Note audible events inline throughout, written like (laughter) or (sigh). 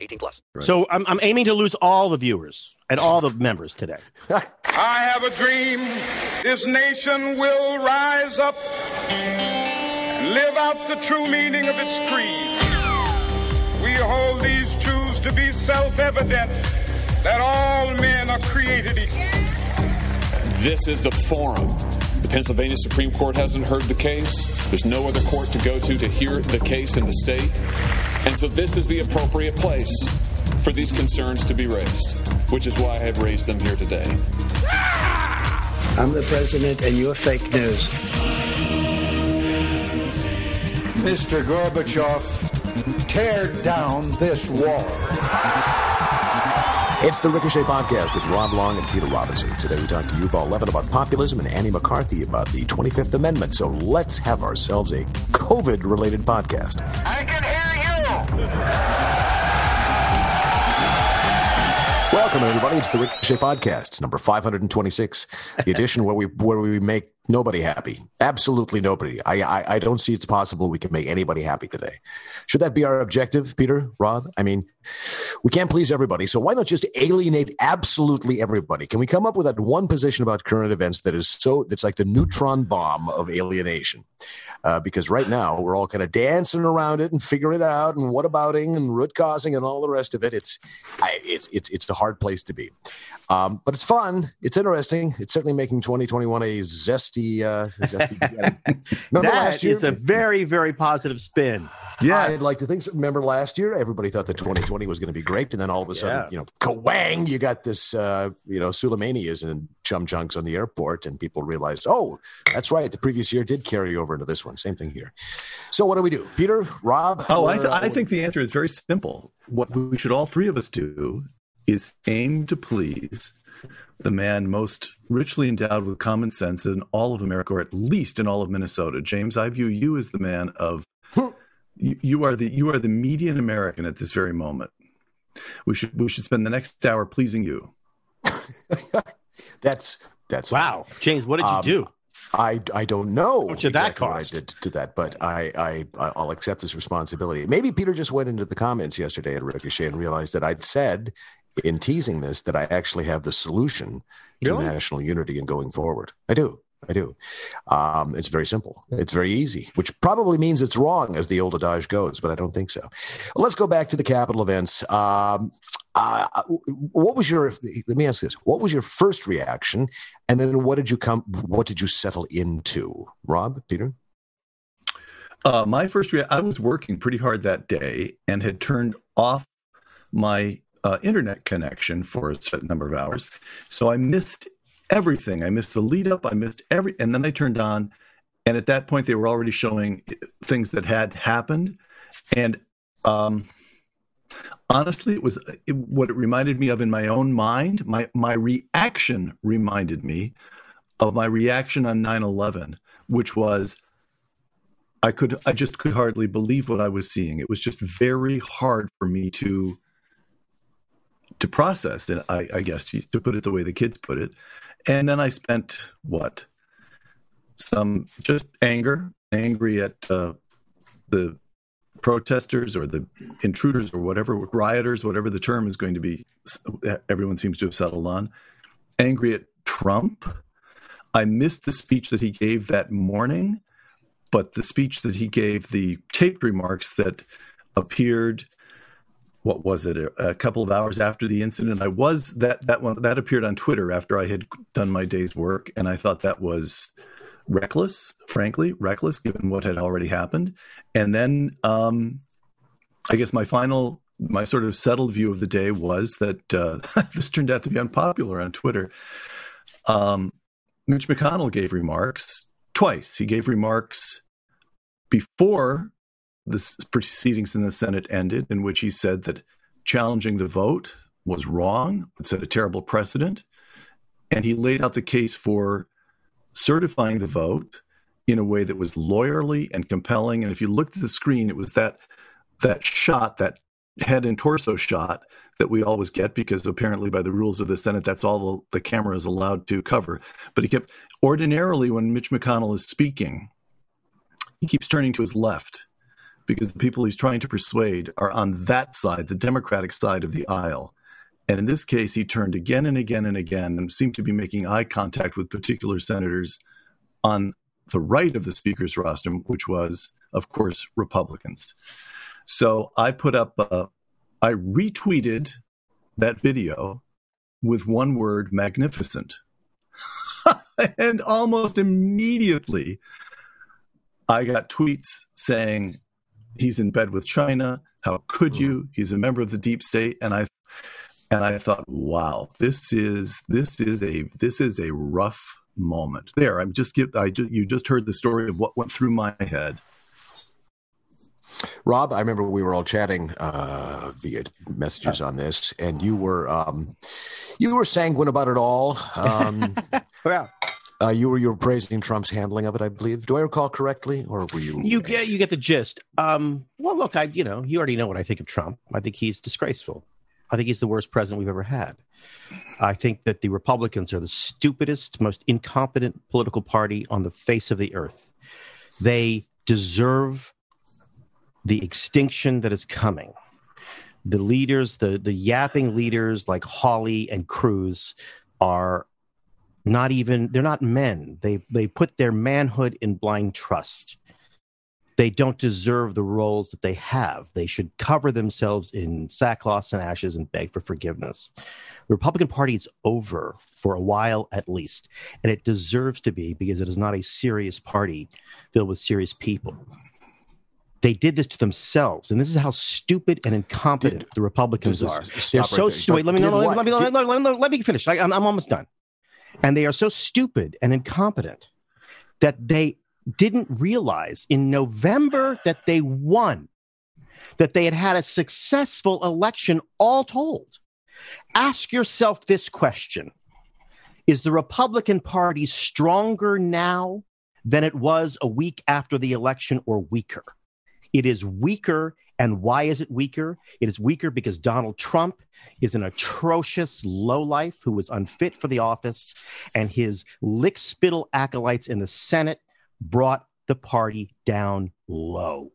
18 plus. So I'm, I'm aiming to lose all the viewers and all the members today. (laughs) I have a dream this nation will rise up and live out the true meaning of its creed. We hold these truths to be self-evident that all men are created equal. This is the forum. The Pennsylvania Supreme Court hasn't heard the case. There's no other court to go to to hear the case in the state. And so this is the appropriate place for these concerns to be raised, which is why I have raised them here today. I'm the president, and you're fake news. Mr. Gorbachev, tear down this wall. It's the Ricochet Podcast with Rob Long and Peter Robinson. Today we talk to Yuval Levin about populism and Andy McCarthy about the 25th Amendment. So let's have ourselves a COVID related podcast. I can hear you. Welcome everybody. It's the Ricochet Podcast, number 526, the edition where we where we make nobody happy. Absolutely nobody. I, I I don't see it's possible we can make anybody happy today. Should that be our objective, Peter, Rob? I mean, we can't please everybody, so why not just alienate absolutely everybody? Can we come up with that one position about current events that is so that's like the neutron bomb of alienation? Uh, because right now we're all kind of dancing around it and figuring it out and what abouting and root causing and all the rest of it. It's I, it's it's it's the hard place to be, um, but it's fun. It's interesting. It's certainly making 2021 a zesty. Uh, zesty (laughs) Remember that is a very very positive spin. Yeah, I'd like to think. So. Remember last year, everybody thought that 2020 was going to be great, and then all of a sudden, Yeah. you know, kawang! You got this, uh, you know, Suleimanias and chum chunks on the airport, and people realized, oh, that's right, the previous year did carry over into this one. Same thing here. So, what do we do, Peter, Rob? Oh, I, what- th- I think the answer is very simple. What we should all three of us do is aim to please the man most richly endowed with common sense in all of America, or at least in all of Minnesota. James, I view you as the man of you, you are the you are the median American at this very moment. We should we should spend the next hour pleasing you. (laughs) that's that's wow, James. What did you Um, do? I I don't know How much did that exactly what cost? I did to that, but I I I'll accept this responsibility. Maybe Peter just went into the comments yesterday at Ricochet and realized that I'd said in teasing this that I actually have the solution to national unity and going forward. I do. I do. Um, it's very simple. It's very easy, which probably means it's wrong as the old adage goes, but I don't think so. Well, let's go back to the Capitol events. Um, uh, what was your? Let me ask this: What was your first reaction, and then what did you come? What did you settle into, Rob, Peter? Uh, my first rea- I was working pretty hard that day and had turned off my uh, internet connection for a certain number of hours. So I missed everything. I missed the lead up. I missed every, and then I turned on, and at that point they were already showing things that had happened, and um, honestly, it was it, what it reminded me of in my own mind. My my reaction reminded me of my reaction on 9-11, which was I could I just could hardly believe what I was seeing. It was just very hard for me to to process and I, I guess to, to put it the way the kids put it. And then I spent what some just anger, angry at uh, the protesters or the intruders or whatever rioters, whatever the term is going to be. Everyone seems to have settled on. Angry at Trump. I missed the speech that he gave that morning but the speech that he gave, the taped remarks that appeared what was it? A, couple of hours after the incident, I was that that one that appeared on Twitter after I had done my day's work, and I thought that was reckless, frankly, reckless given what had already happened. And then, um, I guess my final, my sort of settled view of the day was that uh, (laughs) this turned out to be unpopular on Twitter. Um, Mitch McConnell gave remarks twice. He gave remarks before the proceedings in the Senate ended, in which he said that challenging the vote was wrong, it set a terrible precedent. And he laid out the case for certifying the vote in a way that was lawyerly and compelling. And if you looked at the screen, it was that that shot, that head and torso shot that we always get because apparently by the rules of the Senate, that's all the, the camera is allowed to cover. But he kept ordinarily when Mitch McConnell is speaking, he keeps turning to his left because the people he's trying to persuade are on that side, the Democratic side of the aisle. And in this case, he turned again and again and again and seemed to be making eye contact with particular senators on the right of the speaker's rostrum, which was, of course, Republicans. So I put up, uh, I retweeted that video with one word magnificent. (laughs) and almost immediately, I got tweets saying, he's in bed with China. How could mm-hmm. you? He's a member of the deep state. And I and I thought, wow, this is this is a this is a rough moment. There, I'm just give I just, you just heard the story of what went through my head. Rob, I remember we were all chatting uh, via messages on this, and you were um, you were sanguine about it all. Um, (laughs) yeah. Uh, you were you were praising Trump's handling of it, I believe. Do I recall correctly, or were you? You get you get the gist. Um, well, look, I you know you already know what I think of Trump. I think he's disgraceful. I think he's the worst president we've ever had. I think that the Republicans are the stupidest, most incompetent political party on the face of the earth. They deserve the extinction that is coming. The leaders, the the yapping leaders like Hawley and Cruz, are not even they're not men they they put their manhood in blind trust they don't deserve the roles that they have they should cover themselves in sackcloth and ashes and beg for forgiveness the republican party is over for a while at least and it deserves to be because it is not a serious party filled with serious people they did this to themselves, and this is how stupid and incompetent did, the Republicans are. They're so right stupid. Let me, no, let, me, let, me, let, me, let me finish. I, I'm, I'm almost done. And they are so stupid and incompetent that they didn't realize in November that they won, that they had had a successful election, all told. Ask yourself this question Is the Republican Party stronger now than it was a week after the election or weaker? It is weaker and why is it weaker? It is weaker because Donald Trump is an atrocious lowlife who was unfit for the office, and his lick spittle acolytes in the Senate brought the party down low.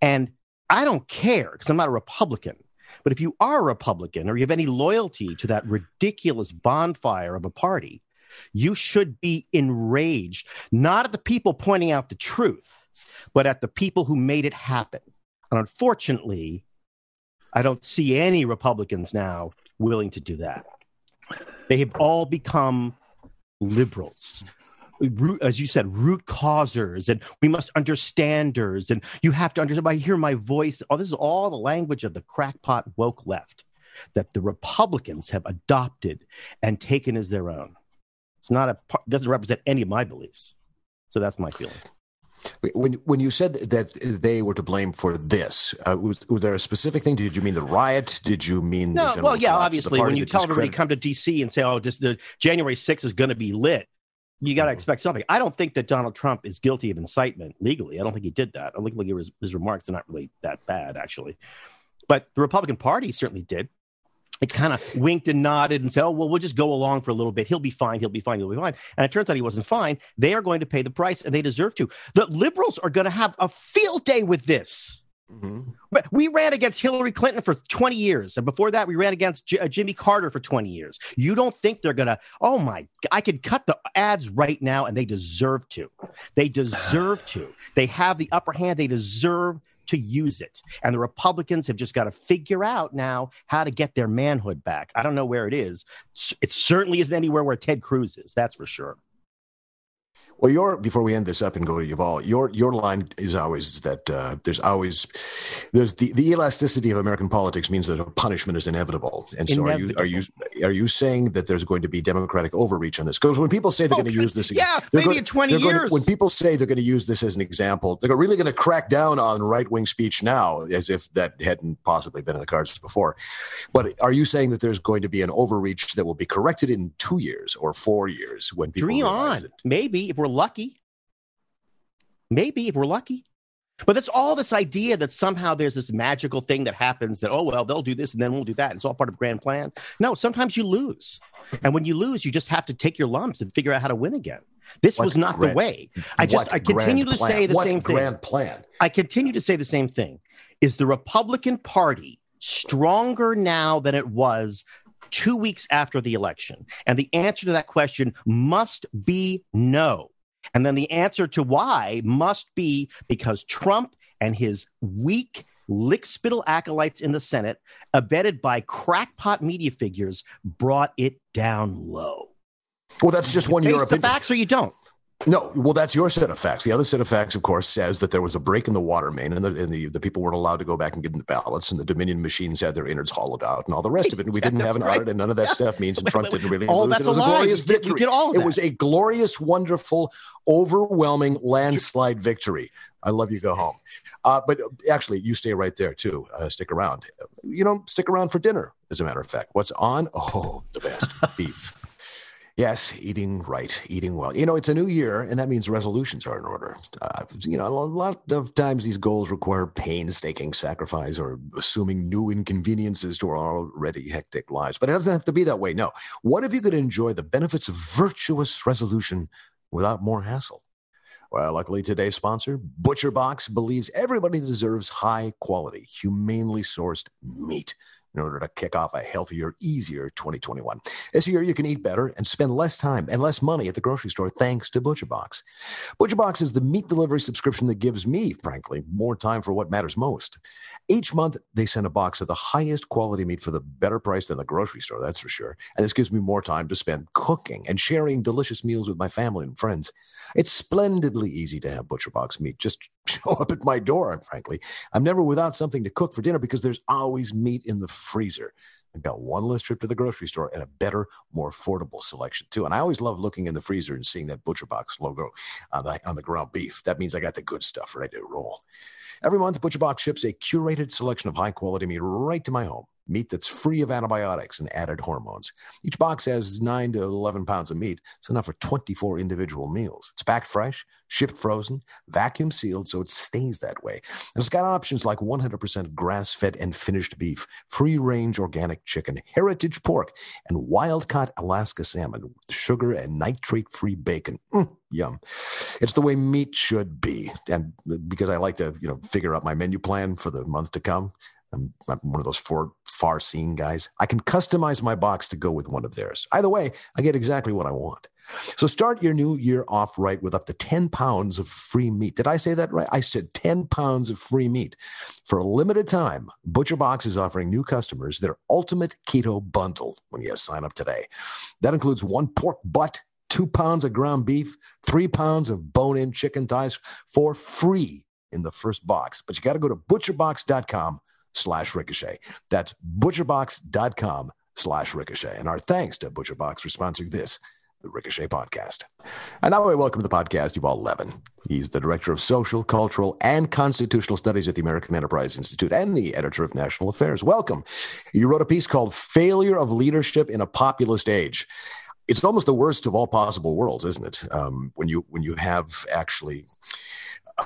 And I don't care because I'm not a Republican. But if you are a Republican or you have any loyalty to that ridiculous bonfire of a party, you should be enraged, not at the people pointing out the truth, but at the people who made it happen. And unfortunately, I don't see any Republicans now willing to do that. They have all become liberals. Root, as you said, root causers, and we must understanders, and you have to understand. I hear my voice. Oh, this is all the language of the crackpot woke left that the Republicans have adopted and taken as their own. It's not a doesn't represent any of my beliefs. So that's my feeling. When when you said that they were to blame for this, uh, was, was there a specific thing? Did you mean the riot? Did you mean no? well, yeah, obviously, when you tell everybody to come to DC and say, "Oh, just the January 6th is going to be lit," you got to mm-hmm. expect something. I don't think that Donald Trump is guilty of incitement legally. I don't think he did that. I think his, his remarks are not really that bad, actually. But the Republican Party certainly did it kind of winked and nodded and said, "Oh, well, we'll just go along for a little bit. He'll be fine. He'll be fine. He'll be fine." And it turns out he wasn't fine. They are going to pay the price, and they deserve to. The liberals are going to have a field day with this. Mm-hmm. We ran against Hillary Clinton for 20 years. And before that, we ran against J- uh, Jimmy Carter for 20 years. You don't think they're going to, oh my, I could cut the ads right now, and they deserve to. They deserve to. They have the upper hand. They deserve to use it. And the Republicans have just got to figure out now how to get their manhood back. I don't know where it is. It certainly isn't anywhere where Ted Cruz is, that's for sure. Well, your before we end this up and go to Yuval, your your line is always that uh, there's always there's the, the elasticity of American politics means that a punishment is inevitable. And so, inevitable. are you are you are you saying that there's going to be democratic overreach on this? Because when people say they're oh, going to use this, yeah, maybe going, in twenty years. To, when people say they're going to use this as an example, they're really going to crack down on right wing speech now, as if that hadn't possibly been in the cards before. But are you saying that there's going to be an overreach that will be corrected in two years or four years when people dream on? Maybe if we're lucky. Maybe if we're lucky. But that's all this idea that somehow there's this magical thing that happens that, oh, well, they'll do this and then we'll do that. It's all part of grand plan. No, sometimes you lose. And when you lose, you just have to take your lumps and figure out how to win again. This what was not grand, the way. I just I continue to plan? say the what same thing. Grand plan. I continue to say the same thing. Is the Republican Party stronger now than it was two weeks after the election? And the answer to that question must be no. And then the answer to why must be because Trump and his weak lickspittle acolytes in the Senate, abetted by crackpot media figures, brought it down low. Well, that's just one year. Face the facts, or you don't. No, well, that's your set of facts. The other set of facts, of course, says that there was a break in the water main, and the, and the, the people weren't allowed to go back and get in the ballots, and the Dominion machines had their innards hollowed out, and all the rest of it. And we didn't have an right. audit, and none of that yeah. stuff means, (laughs) and Trump didn't really all lose. It was a, glorious you victory. Did, did all it was a glorious, wonderful, overwhelming landslide victory. I love you. Go home. Uh, but actually, you stay right there too. Uh, stick around. You know, stick around for dinner. As a matter of fact, what's on? Oh, the best (laughs) beef. Yes, eating right, eating well. You know, it's a new year, and that means resolutions are in order. Uh, you know, a lot of times these goals require painstaking sacrifice or assuming new inconveniences to our already hectic lives. But it doesn't have to be that way. No. What if you could enjoy the benefits of virtuous resolution without more hassle? Well, luckily, today's sponsor, Butcher Box, believes everybody deserves high quality, humanely sourced meat in order to kick off a healthier, easier 2021. This year, you can eat better and spend less time and less money at the grocery store thanks to ButcherBox. ButcherBox is the meat delivery subscription that gives me, frankly, more time for what matters most. Each month, they send a box of the highest quality meat for the better price than the grocery store, that's for sure. And this gives me more time to spend cooking and sharing delicious meals with my family and friends. It's splendidly easy to have ButcherBox meat. Just (laughs) show up at my door, frankly. I'm never without something to cook for dinner because there's always meat in the freezer. I've got one less trip to the grocery store and a better, more affordable selection too. And I always love looking in the freezer and seeing that Butcher Box logo on the on the ground beef. That means I got the good stuff ready to roll. Every month, Butcher Box ships a curated selection of high quality meat right to my home meat that's free of antibiotics and added hormones. Each box has 9 to 11 pounds of meat. It's enough for 24 individual meals. It's packed fresh, shipped frozen, vacuum sealed so it stays that way. And it's got options like 100% grass fed and finished beef, free range organic chicken, heritage pork, and wild caught Alaska salmon, sugar and nitrate free bacon. Mm, yum. It's the way meat should be. And because I like to, you know, figure out my menu plan for the month to come, I'm, I'm one of those four far seeing guys. I can customize my box to go with one of theirs. Either way, I get exactly what I want. So start your new year off right with up to 10 pounds of free meat. Did I say that right? I said 10 pounds of free meat. For a limited time, Butcher Box is offering new customers their ultimate keto bundle when you sign up today. That includes one pork butt, two pounds of ground beef, three pounds of bone in chicken thighs for free in the first box. But you got to go to butcherbox.com slash ricochet. That's butcherbox.com slash ricochet. And our thanks to ButcherBox for sponsoring this, the Ricochet Podcast. And now I welcome to the podcast Yuval Levin. He's the Director of Social, Cultural, and Constitutional Studies at the American Enterprise Institute and the Editor of National Affairs. Welcome. You wrote a piece called Failure of Leadership in a Populist Age. It's almost the worst of all possible worlds, isn't it? Um, when you when you have actually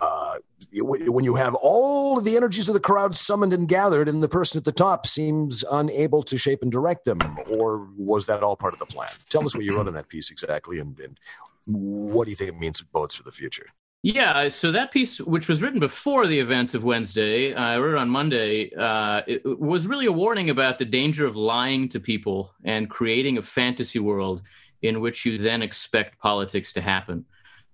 uh, when you have all the energies of the crowd summoned and gathered and the person at the top seems unable to shape and direct them or was that all part of the plan tell us what you wrote in that piece exactly and, and what do you think it means bodes for the future yeah, so that piece, which was written before the events of Wednesday, uh, I wrote it on Monday, uh, it was really a warning about the danger of lying to people and creating a fantasy world in which you then expect politics to happen.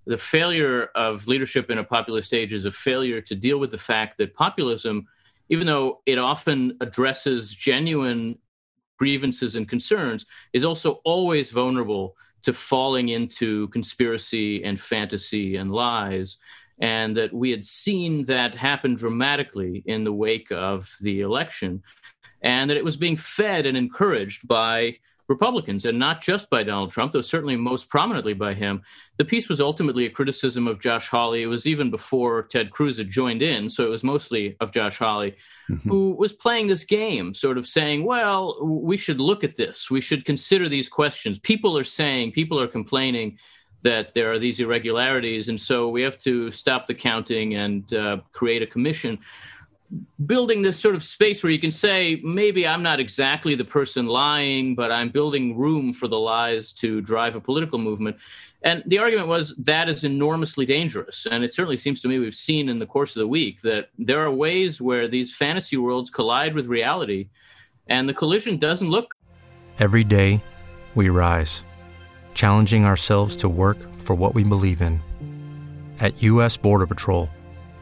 The failure of leadership in a populist age is a failure to deal with the fact that populism, even though it often addresses genuine grievances and concerns, is also always vulnerable to falling into conspiracy and fantasy and lies. And that we had seen that happen dramatically in the wake of the election, and that it was being fed and encouraged by Republicans, and not just by Donald Trump, though certainly most prominently by him. The piece was ultimately a criticism of Josh Hawley. It was even before Ted Cruz had joined in, so it was mostly of Josh Hawley, mm-hmm. who was playing this game, sort of saying, well, we should look at this. We should consider these questions. People are saying, people are complaining that there are these irregularities, and so we have to stop the counting and uh, create a commission building this sort of space where you can say maybe i'm not exactly the person lying but i'm building room for the lies to drive a political movement. And the argument was that is enormously dangerous. And it certainly seems to me we've seen in the course of the week that there are ways where these fantasy worlds collide with reality and the collision doesn't look every day we rise challenging ourselves to work for what we believe in. At us border patrol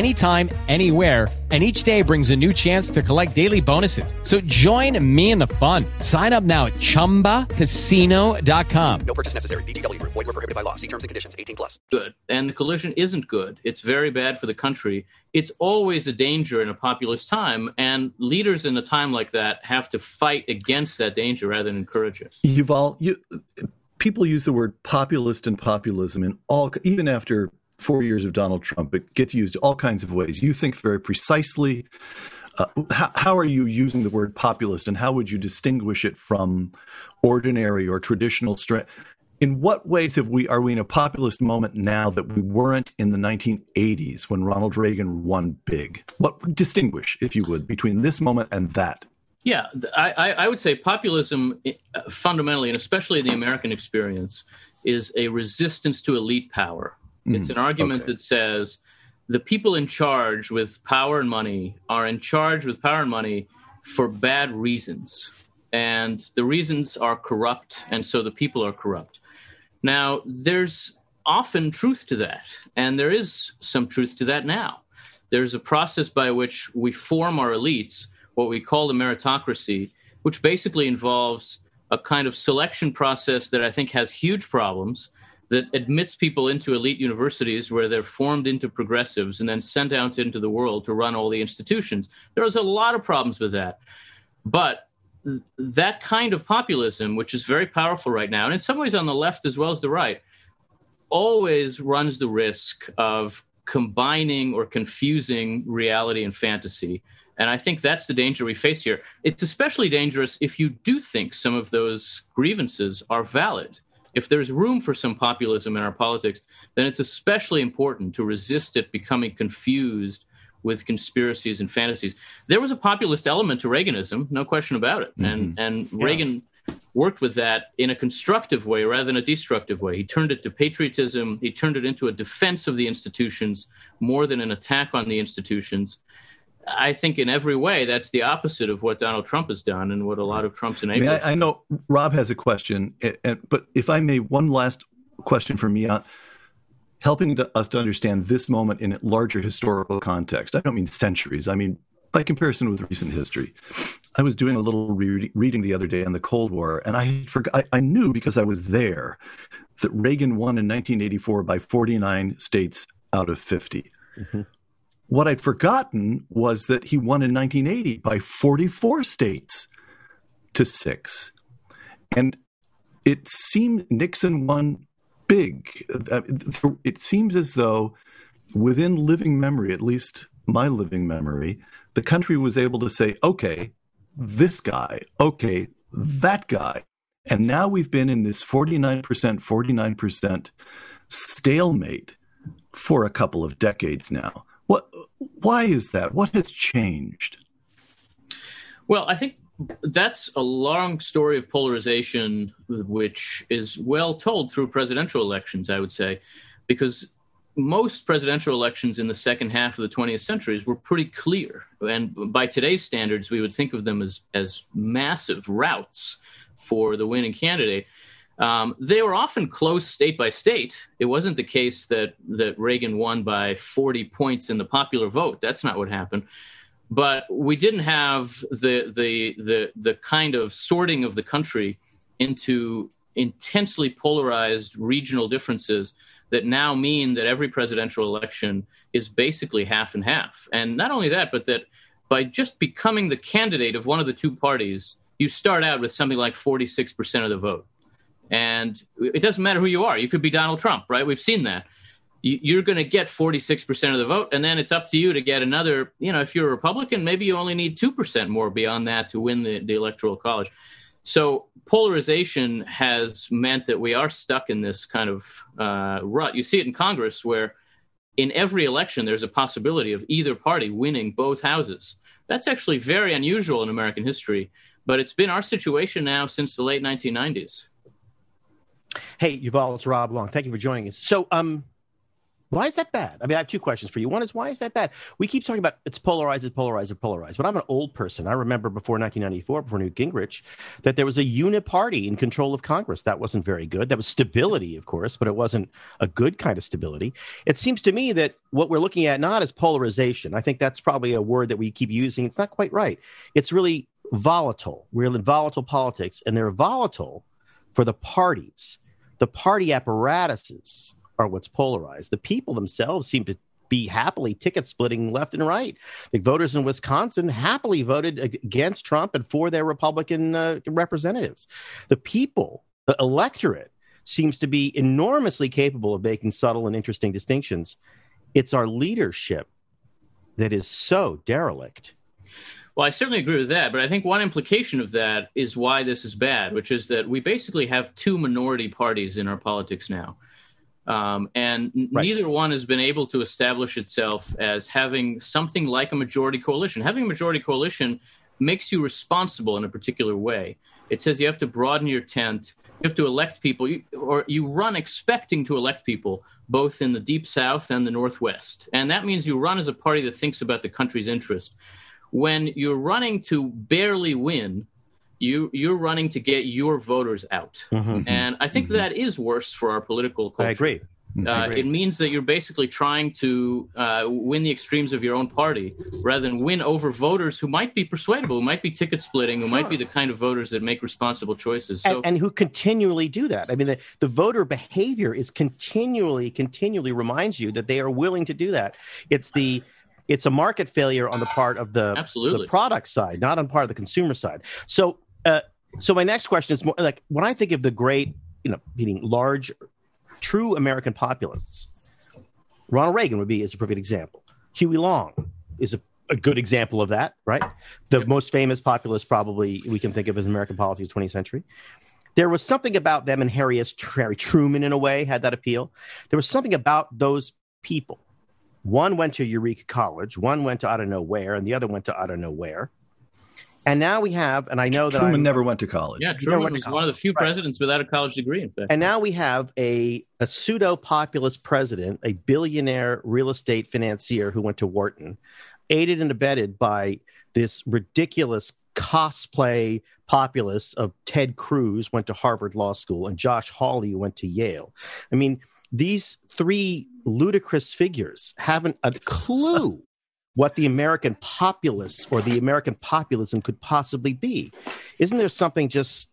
anytime, anywhere, and each day brings a new chance to collect daily bonuses. So join me in the fun. Sign up now at ChumbaCasino.com. No purchase necessary. VGW. Void were prohibited by law. See terms and conditions. 18 plus. Good. And the collision isn't good. It's very bad for the country. It's always a danger in a populist time, and leaders in a time like that have to fight against that danger rather than encourage it. You've all you people use the word populist and populism in all even after four years of Donald Trump. It gets used all kinds of ways. You think very precisely. Uh, how, how, are you using the word populist, and how would you distinguish it from ordinary or traditional strength? In what ways have we are we in a populist moment now that we weren't in the 1980s when Ronald Reagan won big? What distinguish, if you would, between this moment and that? Yeah, I, I would say populism uh, fundamentally, and especially in the American experience, is a resistance to elite power. Mm, it's an argument okay. that says the people in charge with power and money are in charge with power and money for bad reasons. And the reasons are corrupt, and so the people are corrupt. Now, there's often truth to that, and there is some truth to that now. There's a process by which we form our elites, what we call the meritocracy, which basically involves a kind of selection process that I think has huge problems that admits people into elite universities where they're formed into progressives and then sent out into the world to run all the institutions. There's a lot of problems with that. But that kind of populism, which is very powerful right now, and in some ways on the left as well as the right, always runs the risk of combining or confusing reality and fantasy. And I think that's the danger we face here. It's especially dangerous if you do think some of those grievances are valid if there's room for some populism in our politics, then it's especially important to resist it becoming confused with conspiracies and fantasies. There was a populist element to Reaganism, no question about it. Mm-hmm. And and yeah. Reagan worked with that in a constructive way rather than a destructive way. He turned it to patriotism, he turned it into a defense of the institutions more than an attack on the institutions. I think in every way that's the opposite of what Donald Trump has done and what a lot of Trump's enablers. I, mean, I, I know Rob has a question, but if I may, one last question for me. helping to, us to understand this moment in a larger historical context. I don't mean centuries. I mean by comparison with recent history. I was doing a little re- reading the other day on the Cold War, and I forgot. I, I knew because I was there that Reagan won in 1984 by 49 states out of 50. Mm-hmm. What I'd forgotten was that he won in 1980 by 44 states to six. And it seemed Nixon won big. Uh, it seems as though within living memory, at least my living memory, the country was able to say, okay, this guy, okay, that guy. And now we've been in this 49%, 49% stalemate for a couple of decades now. What, why is that? What has changed? Well, I think that's a long story of polarization, which is well told through presidential elections, I would say, because most presidential elections in the second half of the 20th centuries were pretty clear. And by today's standards, we would think of them as, as massive routs for the winning candidate. Um, they were often close state by state. It wasn't the case that, that Reagan won by 40 points in the popular vote. That's not what happened. But we didn't have the, the, the, the kind of sorting of the country into intensely polarized regional differences that now mean that every presidential election is basically half and half. And not only that, but that by just becoming the candidate of one of the two parties, you start out with something like 46% of the vote. And it doesn't matter who you are. You could be Donald Trump, right? We've seen that. You're going to get 46% of the vote, and then it's up to you to get another. You know, if you're a Republican, maybe you only need 2% more beyond that to win the, the Electoral College. So polarization has meant that we are stuck in this kind of uh, rut. You see it in Congress, where in every election there's a possibility of either party winning both houses. That's actually very unusual in American history, but it's been our situation now since the late 1990s. Hey, Yuval, it's Rob Long. Thank you for joining us. So, um, why is that bad? I mean, I have two questions for you. One is why is that bad? We keep talking about it's polarized, it's polarized, it's polarized. But I'm an old person. I remember before 1994, before Newt Gingrich, that there was a unit party in control of Congress. That wasn't very good. That was stability, of course, but it wasn't a good kind of stability. It seems to me that what we're looking at not is polarization. I think that's probably a word that we keep using. It's not quite right. It's really volatile. We're in volatile politics, and they're volatile for the parties, the party apparatuses are what's polarized. The people themselves seem to be happily ticket splitting left and right. The voters in Wisconsin happily voted against Trump and for their Republican uh, representatives. The people, the electorate, seems to be enormously capable of making subtle and interesting distinctions. It's our leadership that is so derelict. Well, I certainly agree with that, but I think one implication of that is why this is bad, which is that we basically have two minority parties in our politics now. Um, and right. neither one has been able to establish itself as having something like a majority coalition. Having a majority coalition makes you responsible in a particular way. It says you have to broaden your tent, you have to elect people, you, or you run expecting to elect people both in the deep south and the northwest. And that means you run as a party that thinks about the country's interest. When you're running to barely win, you you're running to get your voters out, mm-hmm. and I think mm-hmm. that is worse for our political culture. I agree. Uh, it means that you're basically trying to uh, win the extremes of your own party rather than win over voters who might be persuadable, who might be ticket splitting, who sure. might be the kind of voters that make responsible choices. So, and, and, who continually do that. I mean, the, the voter behavior is continually, continually reminds you that they are willing to do that. It's the it's a market failure on the part of the, Absolutely. the product side, not on part of the consumer side. So uh, so my next question is more like when I think of the great, you know, meaning large, true American populists, Ronald Reagan would be is a perfect example. Huey Long is a, a good example of that, right? The most famous populist probably we can think of as American politics 20th century. There was something about them and Harry S. Harry Truman in a way had that appeal. There was something about those people. One went to Eureka College, one went to I don't know where, and the other went to I don't know where and now we have, and I know that Truman I, never went to college. Yeah, Truman was one of the few presidents right. without a college degree, in fact. And now we have a, a pseudo populist president, a billionaire real estate financier who went to Wharton, aided and abetted by this ridiculous cosplay populist of Ted Cruz went to Harvard Law School and Josh Hawley went to Yale. I mean, these three ludicrous figures haven't a clue what the American populace or the American populism could possibly be. Isn't there something just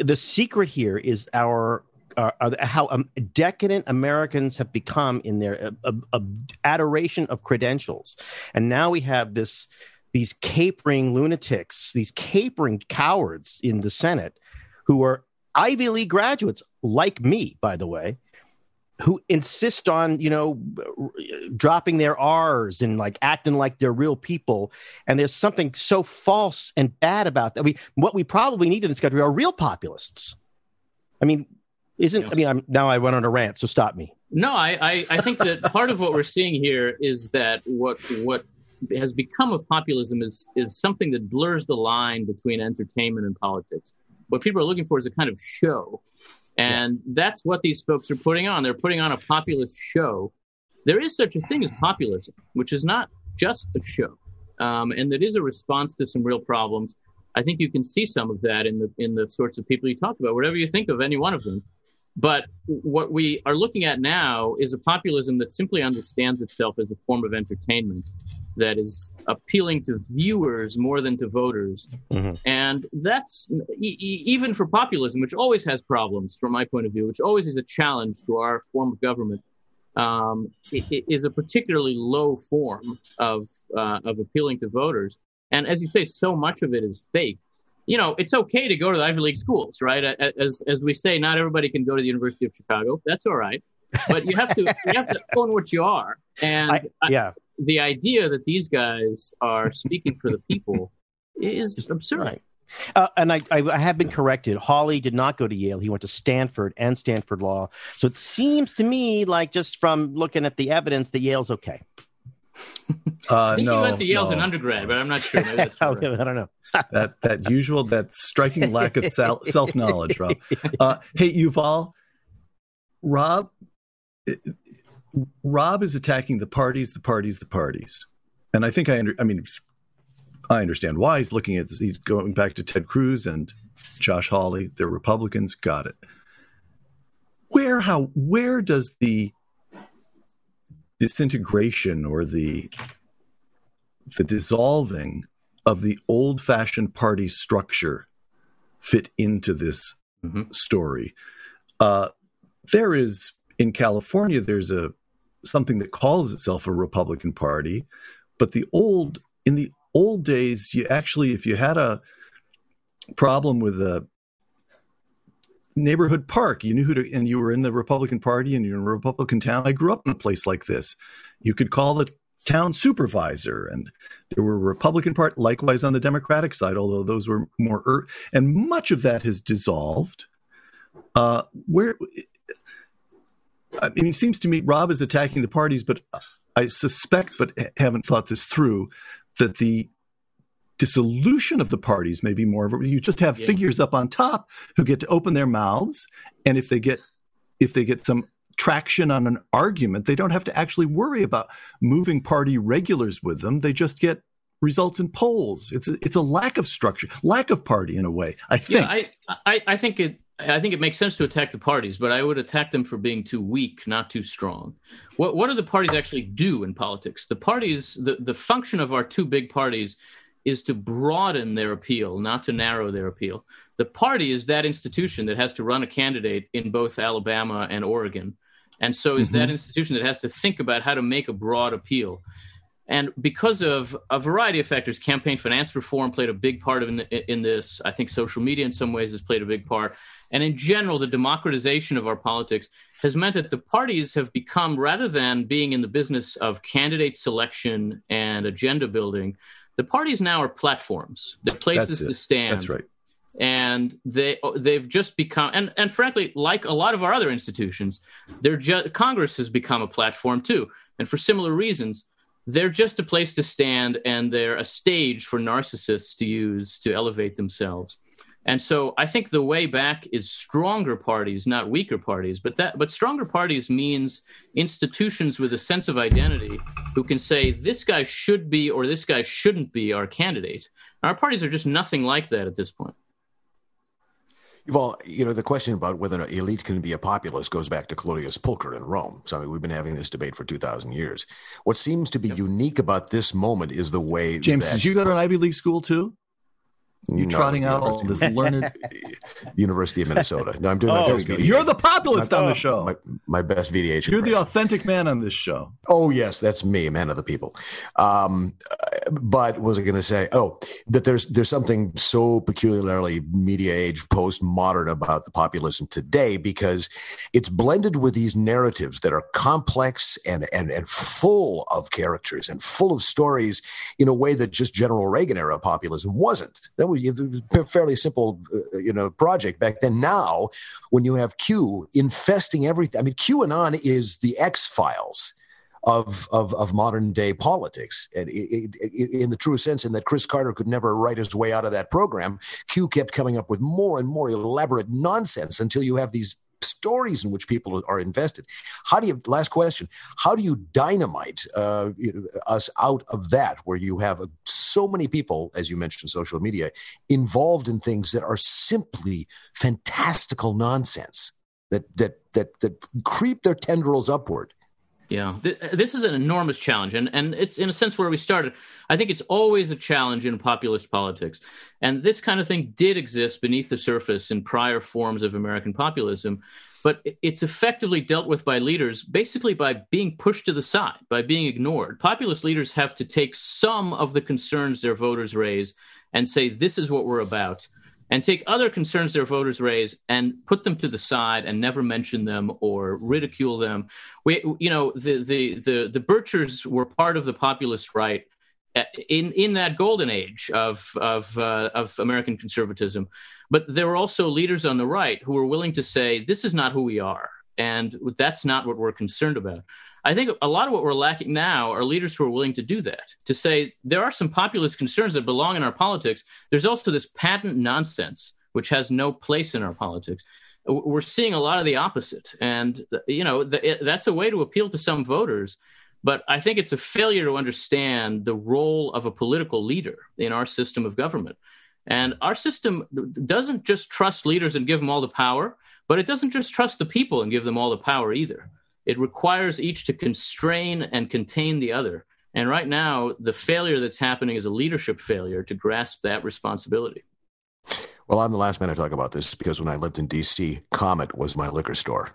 the secret here is our uh, how um, decadent Americans have become in their uh, uh, adoration of credentials, and now we have this these capering lunatics, these capering cowards in the Senate, who are Ivy League graduates like me, by the way, who insist on you know dropping their r's and like acting like they're real people. And there's something so false and bad about that. We what we probably need in this country are real populists. I mean isn't yes. i mean i'm now i went on a rant so stop me. No i i, I think that part of what we're seeing here is that what what has become of populism is is something that blurs the line between entertainment and politics. What people are looking for is a kind of show and yeah. that's what these folks are putting on. They're putting on a populist show. There is such a thing as populism, which is not just a show, um, and that is a response to some real problems. I think you can see some of that in the in the sorts of people you talk about, whatever you think of any one of them. But what we are looking at now is a populism that simply understands itself as a form of entertainment that is appealing to viewers more than to voters. Mm-hmm. And that's e- even for populism, which always has problems from my point of view, which always is a challenge to our form of government. Um, it, it is a particularly low form of uh, of appealing to voters, and as you say, so much of it is fake. You know, it's okay to go to the Ivy League schools, right? As as we say, not everybody can go to the University of Chicago. That's all right, but you have to you have to own what you are. And I, yeah, the idea that these guys are speaking for the people is absurd. Right. Uh, and I, I, I, have been corrected. Hawley did not go to Yale. He went to Stanford and Stanford Law. So it seems to me like just from looking at the evidence that Yale's okay. (laughs) Uh, I think no, he went to Yale no. as an undergrad, but I'm not sure. Maybe (laughs) I don't know. (laughs) that that usual, that striking lack of self knowledge, Rob. Uh, hey, Yuval, Rob, Rob is attacking the parties, the parties, the parties, and I think I under, I mean, I understand why he's looking at this. He's going back to Ted Cruz and Josh Hawley. They're Republicans. Got it. Where how where does the disintegration or the the dissolving of the old-fashioned party structure fit into this mm-hmm. story? Uh, there is in California, there's a something that calls itself a Republican Party, but the old in the old days, you actually, if you had a problem with a neighborhood park, you knew who to, and you were in the Republican Party and you're in a Republican town. I grew up in a place like this. You could call the town supervisor, and there were Republican part, likewise on the Democratic side, although those were more, er- and much of that has dissolved. Uh, where I mean, it seems to me Rob is attacking the parties, but I suspect, but haven't thought this through, that the dissolution of the parties may be more of a, you just have yeah. figures up on top who get to open their mouths, and if they get if they get some traction on an argument, they don't have to actually worry about moving party regulars with them. They just get results in polls. It's a, it's a lack of structure, lack of party in a way. I think. Yeah, I, I, I think it I think it makes sense to attack the parties, but I would attack them for being too weak, not too strong. What what do the parties actually do in politics? The parties, the, the function of our two big parties is to broaden their appeal, not to narrow their appeal. The party is that institution that has to run a candidate in both Alabama and Oregon. And so is mm-hmm. that institution that has to think about how to make a broad appeal. And because of a variety of factors, campaign finance reform played a big part in, in this. I think social media, in some ways, has played a big part. And in general, the democratization of our politics has meant that the parties have become, rather than being in the business of candidate selection and agenda building, the parties now are platforms. They're places to stand. That's right. And they they've just become and, and frankly, like a lot of our other institutions, they're just Congress has become a platform too. And for similar reasons, they're just a place to stand and they're a stage for narcissists to use to elevate themselves. And so I think the way back is stronger parties, not weaker parties. But that but stronger parties means institutions with a sense of identity who can say this guy should be or this guy shouldn't be our candidate. Our parties are just nothing like that at this point. Well, you know, the question about whether an elite can be a populist goes back to Clodius Pulcher in Rome. So I mean, we've been having this debate for 2,000 years. What seems to be yep. unique about this moment is the way James, that, did you go to an Ivy League school too? You trotting out all this learned (laughs) University of Minnesota. No, I'm doing oh, my best. You're the populist my, on the show. My, my best VDH. You're the authentic man on this show. Oh yes, that's me, man of the people. Um, but was I going to say? Oh, that there's there's something so peculiarly media age postmodern about the populism today because it's blended with these narratives that are complex and and and full of characters and full of stories in a way that just General Reagan era populism wasn't. That was, was a fairly simple, uh, you know, project back then. Now, when you have Q infesting everything, I mean, QAnon is the X Files of, of, of modern day politics. And it, it, it, in the true sense, in that Chris Carter could never write his way out of that program, Q kept coming up with more and more elaborate nonsense until you have these stories in which people are invested. How do you, last question, how do you dynamite uh, us out of that where you have uh, so many people, as you mentioned, social media, involved in things that are simply fantastical nonsense that, that, that, that creep their tendrils upward? Yeah, this is an enormous challenge, and and it's in a sense where we started. I think it's always a challenge in populist politics, and this kind of thing did exist beneath the surface in prior forms of American populism, but it's effectively dealt with by leaders basically by being pushed to the side, by being ignored. Populist leaders have to take some of the concerns their voters raise and say, "This is what we're about." And take other concerns their voters raise and put them to the side and never mention them or ridicule them. We, you know, the the the the Birchers were part of the populist right uh, in in that golden age of of uh, of American conservatism, but there were also leaders on the right who were willing to say this is not who we are, and that's not what we're concerned about. I think a lot of what we're lacking now are leaders who are willing to do that, to say there are some populist concerns that belong in our politics. There's also this patent nonsense, which has no place in our politics. We're seeing a lot of the opposite. And, you know, the, that's a way to appeal to some voters. But I think it's a failure to understand the role of a political leader in our system of government. And our system doesn't just trust leaders and give them all the power, but it doesn't just trust the people and give them all the power either. It requires each to constrain and contain the other. And right now, the failure that's happening is a leadership failure to grasp that responsibility. Well, I'm the last man to talk about this because when I lived in D.C., Comet was my liquor store.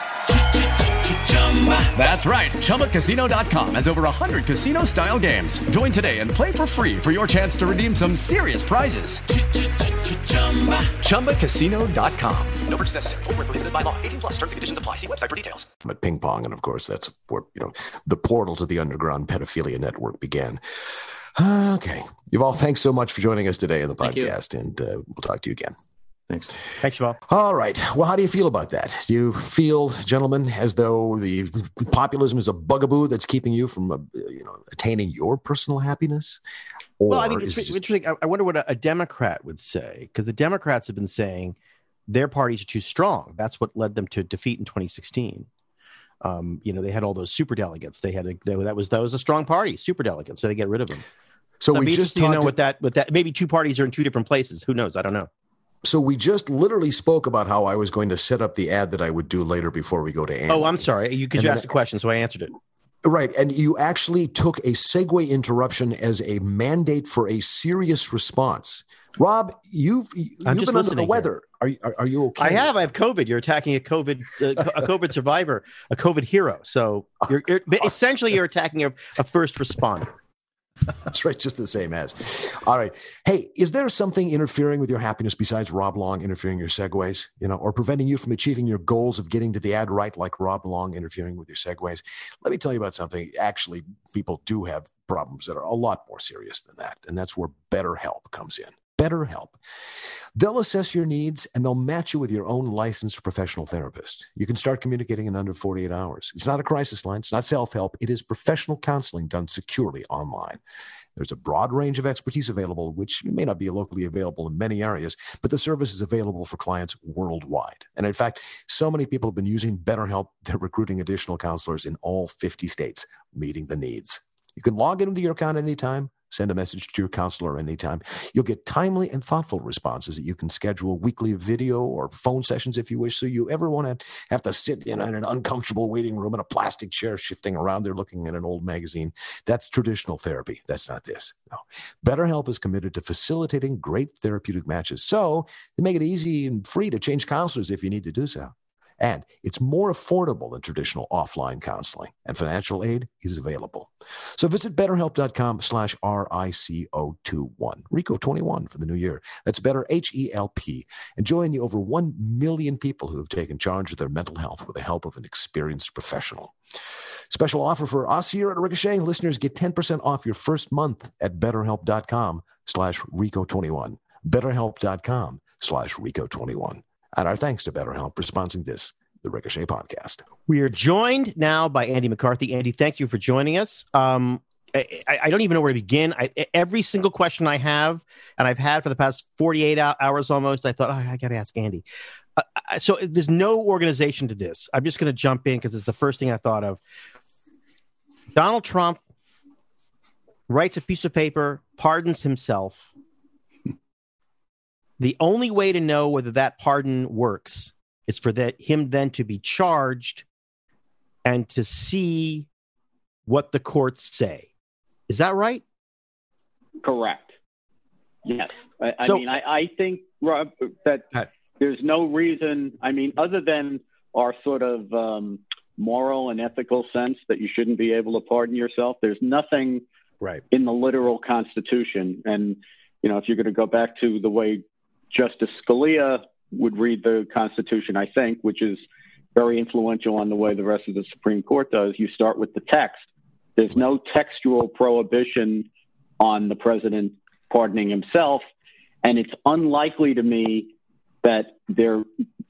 That's right. ChumbaCasino.com has over 100 casino style games. Join today and play for free for your chance to redeem some serious prizes. ChumbaCasino.com. No purchase necessary. Full prohibited by law. 18 plus terms and conditions apply. See website for details. But ping pong, and of course, that's where, you know, the portal to the underground pedophilia network began. (sighs) Okay. Yuval thanks so much for joining us today in the podcast, and uh, we'll talk to you again. Thanks. Thanks, Bob. All right. Well, how do you feel about that? Do you feel, gentlemen, as though the populism is a bugaboo that's keeping you from, uh, you know, attaining your personal happiness? Or well, I mean, it's just... interesting. I wonder what a, a Democrat would say, because the Democrats have been saying their parties are too strong. That's what led them to defeat in 2016. Um, you know, they had all those super delegates. They had a, they, that was that was a strong party, super delegates. So they get rid of them. So I'd we just interested to know talked- what that what that maybe two parties are in two different places. Who knows? I don't know. So we just literally spoke about how I was going to set up the ad that I would do later before we go to Andy. Oh, I'm sorry. You because you asked a question, so I answered it. Right. And you actually took a segue interruption as a mandate for a serious response. Rob, you've, you've been under the weather. Are, you- are, are you okay? I have. I have COVID. You're attacking a COVID uh, a COVID survivor, a COVID hero. So you're, you're but (laughs) essentially you're attacking a, a first responder. (laughs) That's right, just the same as. All right. Hey, is there something interfering with your happiness besides Rob Long interfering your segues, you know, or preventing you from achieving your goals of getting to the ad right, like Rob Long interfering with your segues? Let me tell you about something. Actually, people do have problems that are a lot more serious than that, and that's where BetterHelp comes in. BetterHelp. They'll assess your needs and they'll match you with your own licensed professional therapist. You can start communicating in under 48 hours. It's not a crisis line, it's not self help, it is professional counseling done securely online. There's a broad range of expertise available, which may not be locally available in many areas, but the service is available for clients worldwide. And in fact, so many people have been using BetterHelp, they're recruiting additional counselors in all 50 states, meeting the needs. You can log into your account anytime, send a message to your counselor anytime. You'll get timely and thoughtful responses that you can schedule weekly video or phone sessions if you wish. So you ever want to have to sit in an uncomfortable waiting room in a plastic chair, shifting around there looking at an old magazine. That's traditional therapy. That's not this. No. BetterHelp is committed to facilitating great therapeutic matches. So they make it easy and free to change counselors if you need to do so. And it's more affordable than traditional offline counseling, and financial aid is available. So visit betterhelp.com slash R-I-C-O-2-1, RICO21 for the new year. That's better, H-E-L-P. And join the over 1 million people who have taken charge of their mental health with the help of an experienced professional. Special offer for us here at Ricochet. Listeners get 10% off your first month at betterhelp.com slash RICO21. betterhelp.com slash RICO21. And our thanks to BetterHelp for sponsoring this, the Ricochet podcast. We are joined now by Andy McCarthy. Andy, thank you for joining us. Um, I, I- don't even know where to begin. I, every single question I have, and I've had for the past 48 hours almost, I thought, oh, I got to ask Andy. Uh, I- so there's no organization to this. I'm just going to jump in because it's the first thing I thought of. Donald Trump writes a piece of paper, pardons himself. The only way to know whether that pardon works is for that him then to be charged and to see what the courts say. Is that right? Correct. Yes. I, I So- mean, I, I think, Rob, that there's no reason, I mean, other than our sort of um, moral and ethical sense that you shouldn't be able to pardon yourself, there's nothing right. in the literal Constitution. And, you know, if you're going to go back to the way Justice Scalia would read the Constitution, I think, which is very influential on the way the rest of the Supreme Court does, you start with the text. There's no textual prohibition on the president pardoning himself, and it's unlikely to me that there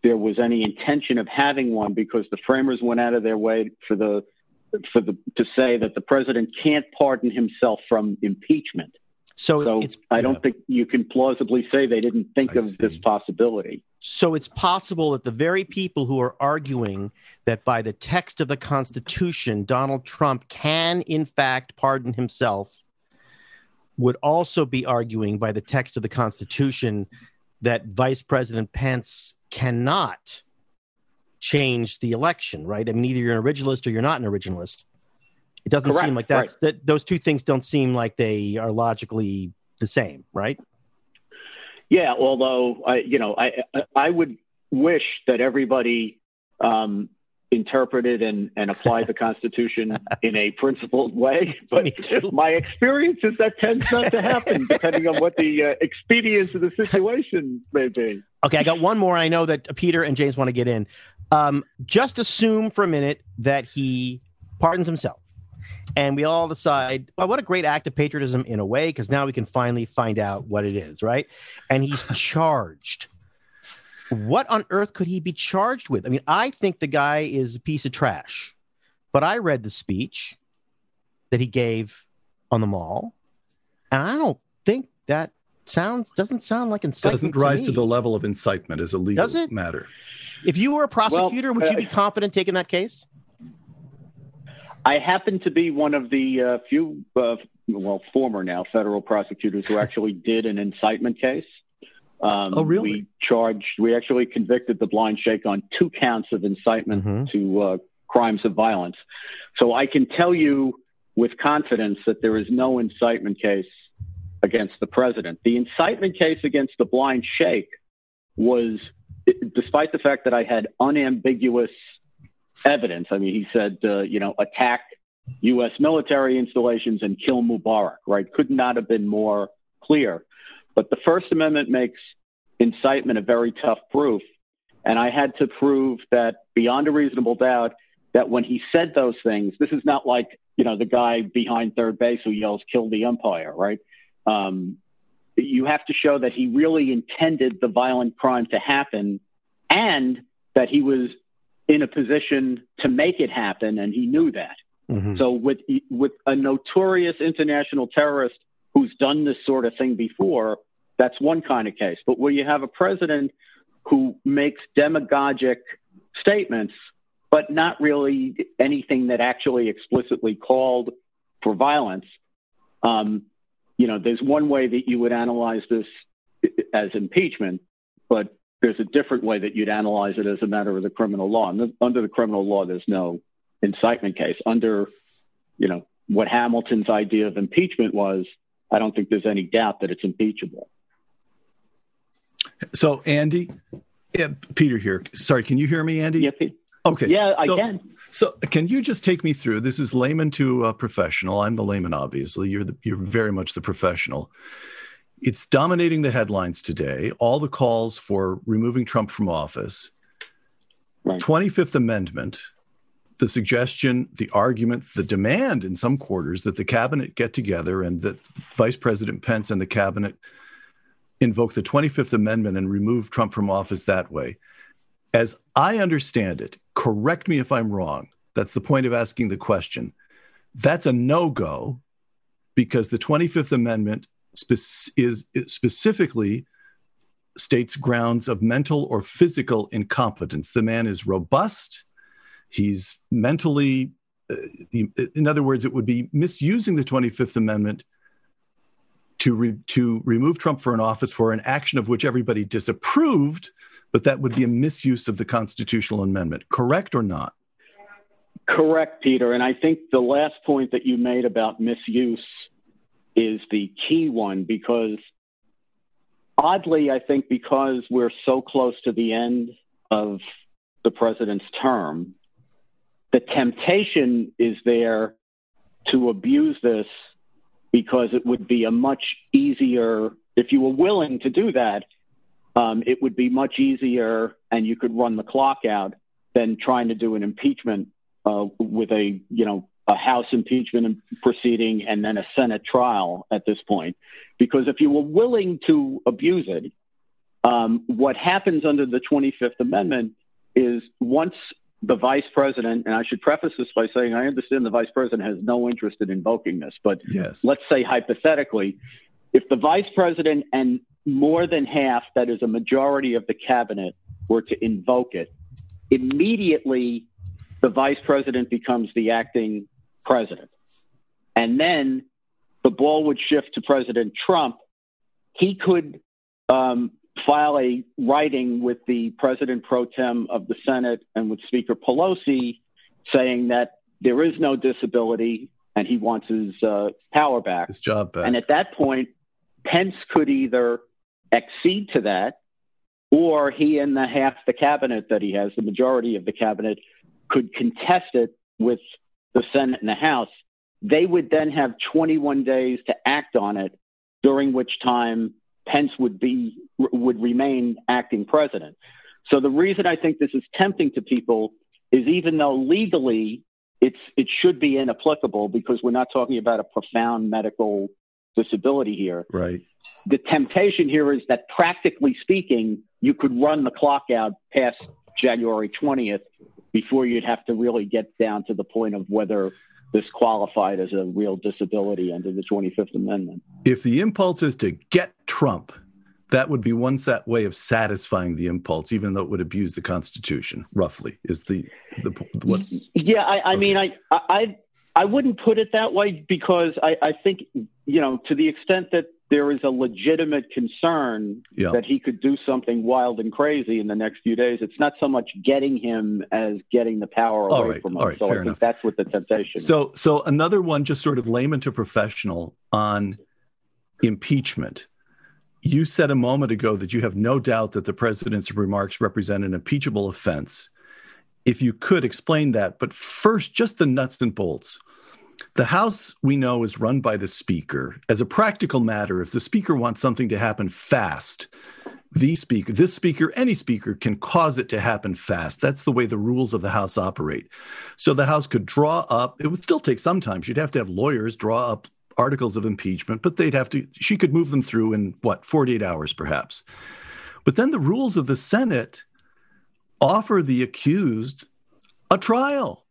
there was any intention of having one because the framers went out of their way for the for the to say that the president can't pardon himself from impeachment. So, it's I don't think you can plausibly say they didn't think of this possibility. So it's possible that the very people who are arguing that by the text of the Constitution, Donald Trump can, in fact, pardon himself, would also be arguing by the text of the Constitution that Vice President Pence cannot change the election, right? I mean, either you're an originalist or you're not an originalist. It doesn't Correct, seem like that's that those two things don't seem like they are logically the same, right? Yeah, although I, you know, I I- I would wish that everybody um, interpreted and, and applied the Constitution (laughs) in a principled way. But my experience is that tends not to happen, (laughs) depending on what the uh, expedience of the situation may be. Okay, I got one more. I know that Peter and James want to get in. Um, just assume for a minute that he pardons himself. And we all decide, well, what a great act of patriotism in a way, because now we can finally find out what it is, right? And he's (laughs) charged. What on earth could he be charged with? I mean, I think the guy is a piece of trash, but I read the speech that he gave on the mall, and I don't think that sounds doesn't sound like incitement. Doesn't rise me. to the level of incitement as a legal Does it? matter. If you were a prosecutor, would you uh, be confident taking that case? I happen to be one of the uh, few, uh, well, former now federal prosecutors who actually (laughs) did an incitement case. Um, oh, really? We charged, we actually convicted the blind sheikh on two counts of incitement Mm-hmm. to uh, crimes of violence. So I can tell you with confidence that there is no incitement case against the president. The incitement case against the blind sheikh was, despite the fact that I had unambiguous evidence. I mean, he said, uh, you know, attack U.S. military installations and kill Mubarak, right? Could not have been more clear. But the First Amendment makes incitement a very tough proof. And I had to prove that beyond a reasonable doubt that when he said those things, this is not like, you know, the guy behind third base who yells, kill the umpire, right? Um, you have to show that he really intended the violent crime to happen and that he was in a position to make it happen and he knew that. Mhm. So with with a notorious international terrorist who's done this sort of thing before, that's one kind of case. But where you have a president who makes demagogic statements, but not really anything that actually explicitly called for violence, um, you know, there's one way that you would analyze this as impeachment, but there's a different way that you'd analyze it as a matter of the criminal law. And the, under the criminal law, there's no incitement case. Under, you know, what Hamilton's idea of impeachment was, I don't think there's any doubt that it's impeachable. So, Andy, yeah, Peter here. Sorry, can you hear me, Andy? Yeah, Pete. Okay. Yeah, I so, can. So, can you just take me through? This is layman to uh, professional. I'm the layman, obviously. You're the you're very much the professional. It's dominating the headlines today. All the calls for removing Trump from office. Right. 25th Amendment, the suggestion, the argument, the demand in some quarters that the cabinet get together and that Vice President Pence and the cabinet invoke the 25th Amendment and remove Trump from office that way. As I understand it, correct me if I'm wrong. That's the point of asking the question. That's a no go because the 25th Amendment is is specifically states grounds of mental or physical incompetence. The man is robust. He's mentally, uh, in other words, it would be misusing the 25th Amendment to re- to remove Trump for an office for an action of which everybody disapproved, but that would be a misuse of the constitutional amendment. Correct or not? Correct, Peter. And I think the last point that you made about misuse is the key one because oddly, I think because we're so close to the end of the president's term, the temptation is there to abuse this because it would be a much easier, if you were willing to do that, um, it would be much easier and you could run the clock out than trying to do an impeachment uh, with a, you know, a House impeachment proceeding and then a Senate trial at this point. Because if you were willing to abuse it, um, what happens under the 25th Amendment is once the vice president, and I should preface this by saying I understand the vice president has no interest in invoking this, but yes. let's say hypothetically, if the vice president and more than half, that is a majority of the cabinet, were to invoke it, immediately the vice president becomes the acting president. And then the ball would shift to President Trump. He could um, file a writing with the president pro tem of the Senate and with Speaker Pelosi saying that there is no disability and he wants his uh, power back. His job back. And at that point, Pence could either accede to that or he and the half the cabinet that he has, the majority of the cabinet, could contest it with the Senate and the House. They would then have 21 days to act on it, during which time Pence would be would remain acting president. So the reason I think this is tempting to people is even though legally it's it should be inapplicable because we're not talking about a profound medical disability here. Right. The temptation here is that practically speaking, you could run the clock out past January 20th before you'd have to really get down to the point of whether this qualified as a real disability under the 25th Amendment. If the impulse is to get Trump, that would be one set way of satisfying the impulse, even though it would abuse the Constitution. Roughly, is the the what? Yeah, I, I okay. mean, I, I I wouldn't put it that way because I, I think, you know, to the extent that there is a legitimate concern Yeah. that he could do something wild and crazy in the next few days, it's not so much getting him as getting the power away All right, from him. all right, so I fair think enough. that's what the temptation is. So, so another one, just sort of layman to professional on impeachment. You said a moment ago that you have no doubt that the president's remarks represent an impeachable offense. If you could explain that, but first, just the nuts and bolts. The House, we know, is run by the Speaker. As a practical matter, if the Speaker wants something to happen fast, the Speaker, this Speaker, any Speaker can cause it to happen fast. That's the way the rules of the House operate. So the House could draw up, it would still take some time. She'd have to have lawyers draw up articles of impeachment, but they'd have to, she could move them through in what, 48 hours perhaps. But then the rules of the Senate offer the accused a trial.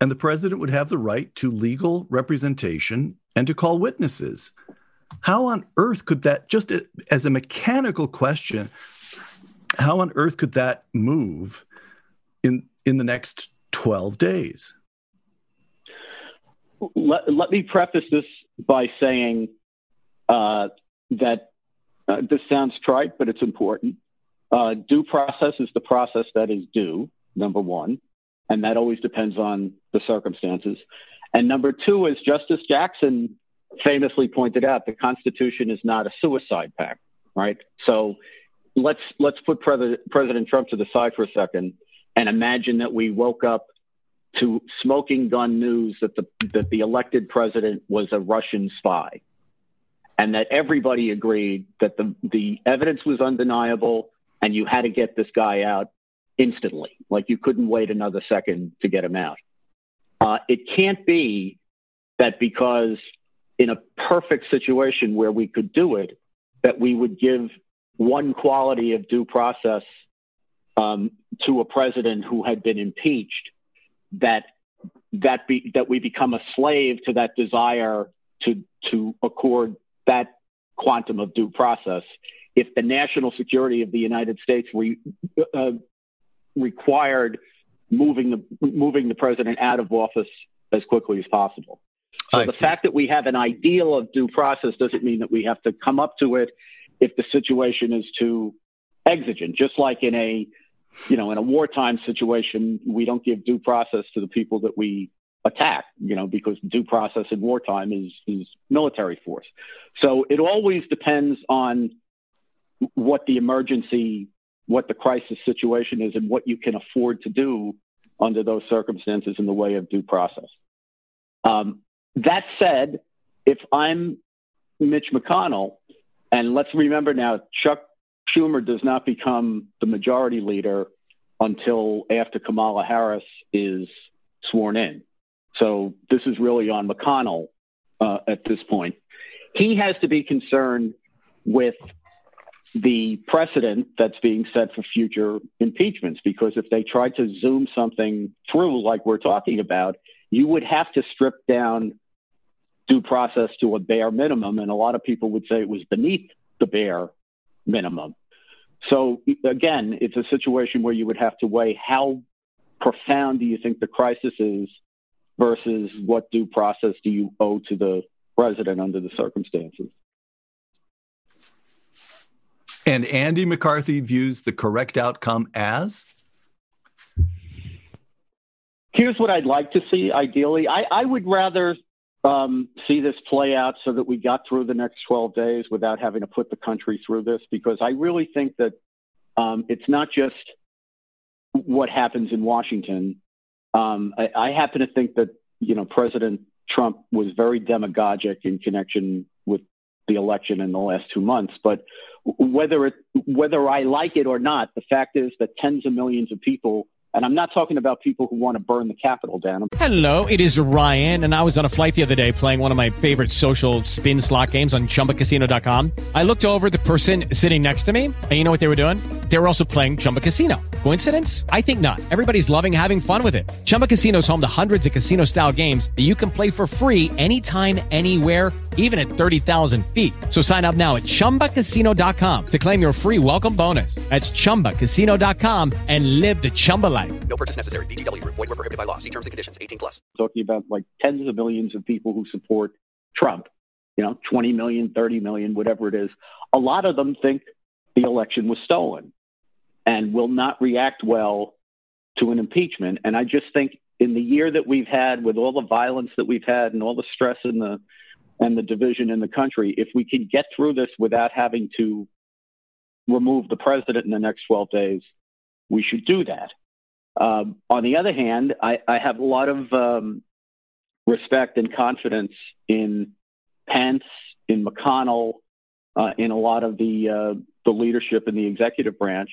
And the president would have the right to legal representation and to call witnesses. How on earth could that, just as a mechanical question, how on earth could that move in in the next 12 days? let, let me preface this by saying uh, that uh, this sounds trite, but it's important. Uh, due process is the process that is due, number one, and that always depends on the circumstances. And number two, as Justice Jackson famously pointed out, the Constitution is not a suicide pact, right? So let's let's put Pre- President Trump to the side for a second and imagine that we woke up to smoking gun news that the that the elected president was a Russian spy, and that everybody agreed that the the evidence was undeniable, and you had to get this guy out instantly. Like you couldn't wait another second to get him out. Uh, it can't be that because in a perfect situation where we could do it, that we would give one quality of due process um, to a president who had been impeached that that be that we become a slave to that desire to to accord that quantum of due process if the national security of the United States re, uh, required moving the moving the president out of office as quickly as possible. So I the see. fact that we have an ideal of due process doesn't mean that we have to come up to it if the situation is too exigent. Just like in a you know, in a wartime situation, we don't give due process to the people that we attack, you know, because due process in wartime is, is military force. So it always depends on what the emergency, what the crisis situation is, and what you can afford to do under those circumstances in the way of due process. Um, that said, if I'm Mitch McConnell, and let's remember now, Chuck Schumer does not become the majority leader until after Kamala Harris is sworn in. So this is really on McConnell uh, at this point. He has to be concerned with the precedent that's being set for future impeachments because if they tried to zoom something through like we're talking about, you would have to strip down due process to a bare minimum. And a lot of people would say it was beneath the bare minimum. So again, it's a situation where you would have to weigh how profound do you think the crisis is versus what due process do you owe to the president under the circumstances. And Andy McCarthy views the correct outcome as Here's what I'd like to see ideally. I, I would rather um, see this play out so that we got through the next 12 days without having to put the country through this because I really think that um, it's not just what happens in Washington. Um, I, I happen to think that, you know, President Trump was very demagogic in connection with the election in the last two months. But whether it, whether I like it or not, the fact is that tens of millions of people and I'm not talking about people who want to burn the Capitol down. Hello, it is Ryan, and I was on a flight the other day playing one of my favorite social spin slot games on chumbacasino.com. I looked over the person sitting next to me, and you know what they were doing? They were also playing Chumba Casino. Coincidence? I think not. Everybody's loving having fun with it. Chumba Casino is home to hundreds of casino style games that you can play for free anytime, anywhere even at 30,000 feet. So sign up now at ChumbaCasino.com to claim your free welcome bonus. That's ChumbaCasino.com and live the Chumba life. No purchase necessary. VGW Group. Void were prohibited by law. See terms and conditions. 18 plus. Talking about like tens of millions of people who support Trump, you know, 20 million, 30 million, whatever it is. A lot of them think the election was stolen and will not react well to an impeachment. And I just think in the year that we've had with all the violence that we've had and all the stress and the and the division in the country, if we can get through this without having to remove the president in the next 12 days, we should do that. Um, on the other hand, I, I have a lot of um, respect and confidence in Pence, in McConnell, uh, in a lot of the uh, the leadership in the executive branch.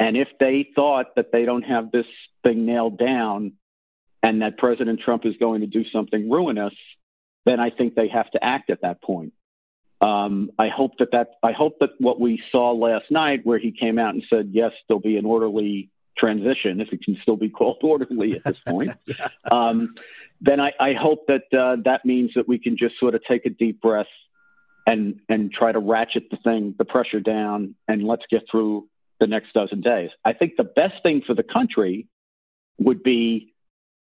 And if they thought that they don't have this thing nailed down, and that President Trump is going to do something ruinous, then I think they have to act at that point. Um, I hope that that I hope that what we saw last night, where he came out and said, "Yes, there'll be an orderly transition, if it can still be called (laughs) orderly at this point," (laughs) yeah. um, then I, I, hope that uh, that means that we can just sort of take a deep breath and and try to ratchet the thing, the pressure down, and let's get through the next dozen days. I think the best thing for the country would be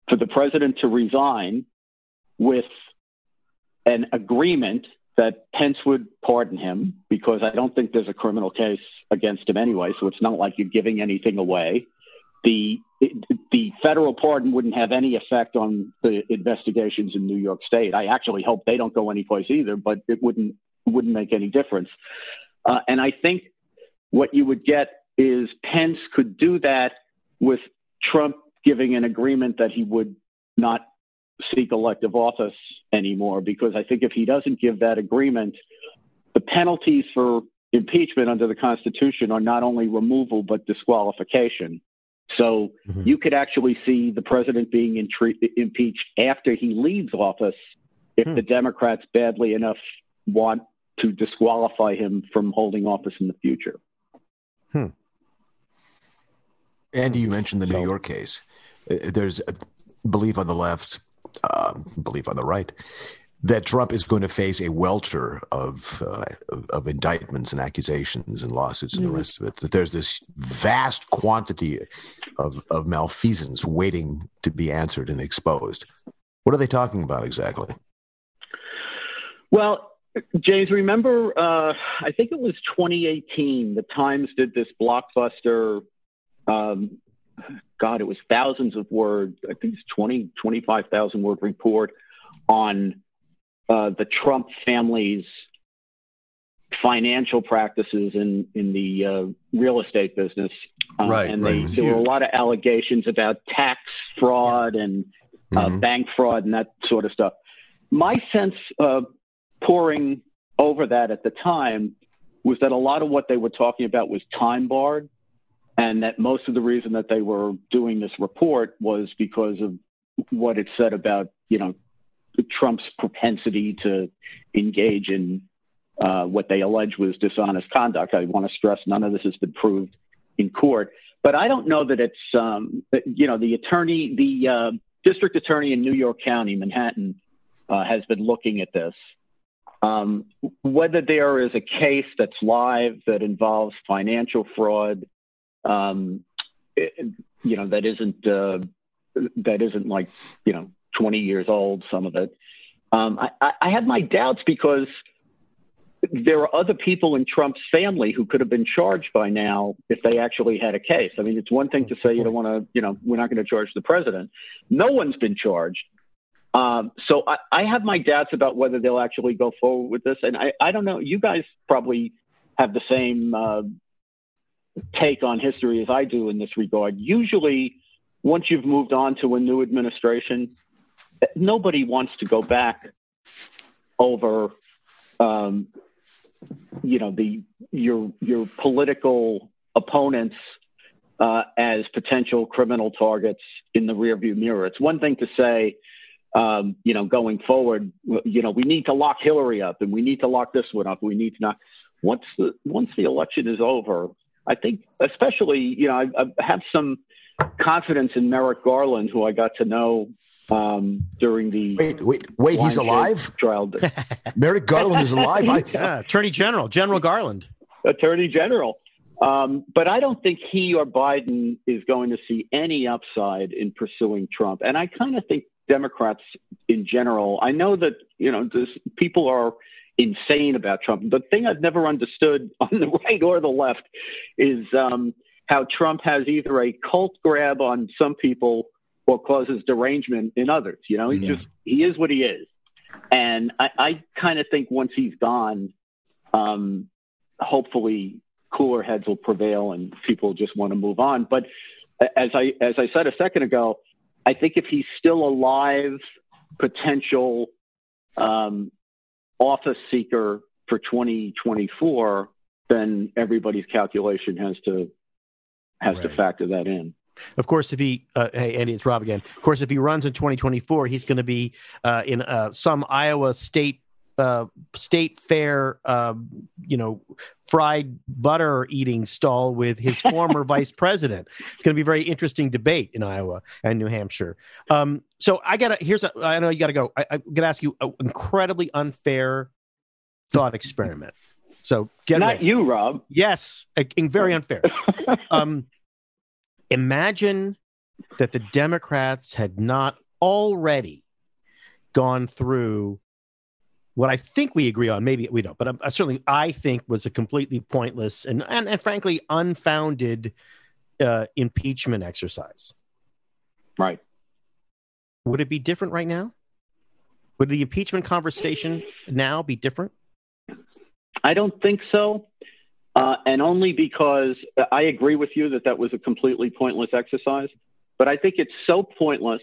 for the president to resign with an agreement that Pence would pardon him because I don't think there's a criminal case against him anyway. So it's not like you're giving anything away. The the federal pardon wouldn't have any effect on the investigations in New York State. I actually hope they don't go anyplace either, but it wouldn't wouldn't make any difference. Uh, and I think what you would get is Pence could do that with Trump giving an agreement that he would not seek elective office anymore because I think if he doesn't give that agreement, the penalties for impeachment under the Constitution are not only removal but disqualification. So mm-hmm. you could actually see the president being intre- impeached after he leaves office if hmm. the Democrats badly enough want to disqualify him from holding office in the future. Hmm. Andy, you mentioned the New York case. Uh, there's a belief on the left, uh, belief on the right, that Trump is going to face a welter of uh, of indictments and accusations and lawsuits and mm. the rest of it. That there's this vast quantity of of malfeasance waiting to be answered and exposed. What are they talking about exactly? Well, James, remember? Uh, I think it was 2018. The Times did this blockbuster um, God, it was thousands of words. I think it's 20, 25,000 word report on uh, the Trump family's financial practices in in the uh, real estate business. Uh, right, and right. there were a lot of allegations about tax fraud and uh, mm-hmm. bank fraud and that sort of stuff. My sense, poring over that at the time, was that a lot of what they were talking about was time barred and that most of the reason that they were doing this report was because of what it said about you know Trump's propensity to engage in uh, what they allege was dishonest conduct. I want to stress none of this has been proved in court, but I don't know that it's um, you know the attorney, the uh, district attorney in New York County, Manhattan, uh, has been looking at this. Um, whether there is a case that's live that involves financial fraud um, it, you know, that isn't uh, that isn't like you know 20 years old. Some of it. Um, I, I had my doubts because there are other people in Trump's family who could have been charged by now if they actually had a case. I mean, it's one thing to say you don't want to, you know, we're not going to charge the president. No one's been charged. Um, so I, I, have my doubts about whether they'll actually go forward with this. And I, I don't know. You guys probably have the same uh, take on history as I do in this regard. Usually, once you've moved on to a new administration, nobody wants to go back over, um, you know, the your your political opponents uh, as potential criminal targets in the rearview mirror. It's one thing to say. Um, you know, going forward, you know, we need to lock Hillary up, and we need to lock this one up. We need to not. Once the once the election is over, I think, especially, you know, I, I have some confidence in Merrick Garland, who I got to know um, during the wait, wait, wait. He's alive. Trial. (laughs) Merrick Garland is alive. I, yeah, Attorney General, General Garland, Attorney General. Um, but I don't think he or Biden is going to see any upside in pursuing Trump. And I kind of think Democrats in general. I know that you know this, people are insane about Trump. The thing I've never understood (laughs) on the right or the left is um, how Trump has either a cult grab on some people or causes derangement in others. You know, he's Yeah. just he is what he is, and I, I kind of think once he's gone, um, hopefully cooler heads will prevail and people just want to move on. But as I as I said a second ago, I think if he's still alive, potential um, office seeker for 2024, then everybody's calculation has to has to factor that in. Of course, if he, uh, hey, Andy, it's Rob again. Of course, if he runs in 2024, he's going to be uh, in uh, some Iowa state uh, state fair, um, you know, fried butter eating stall with his (laughs) former vice president. It's going to be a very interesting debate in Iowa and New Hampshire. Um, so I got to, here's, a, I know you got to go. I, I'm going to ask you an incredibly unfair thought experiment. So get Not ready. you, Rob. Yes, a- a- very (laughs) unfair. um, imagine that the Democrats had not already gone through what I think we agree on. Maybe we don't, but um, certainly I think was a completely pointless and and, and frankly unfounded uh, impeachment exercise. Right. Would it be different right now? Would the impeachment conversation now be different? I don't think so. Uh, and only because I agree with you that that was a completely pointless exercise. But I think it's so pointless.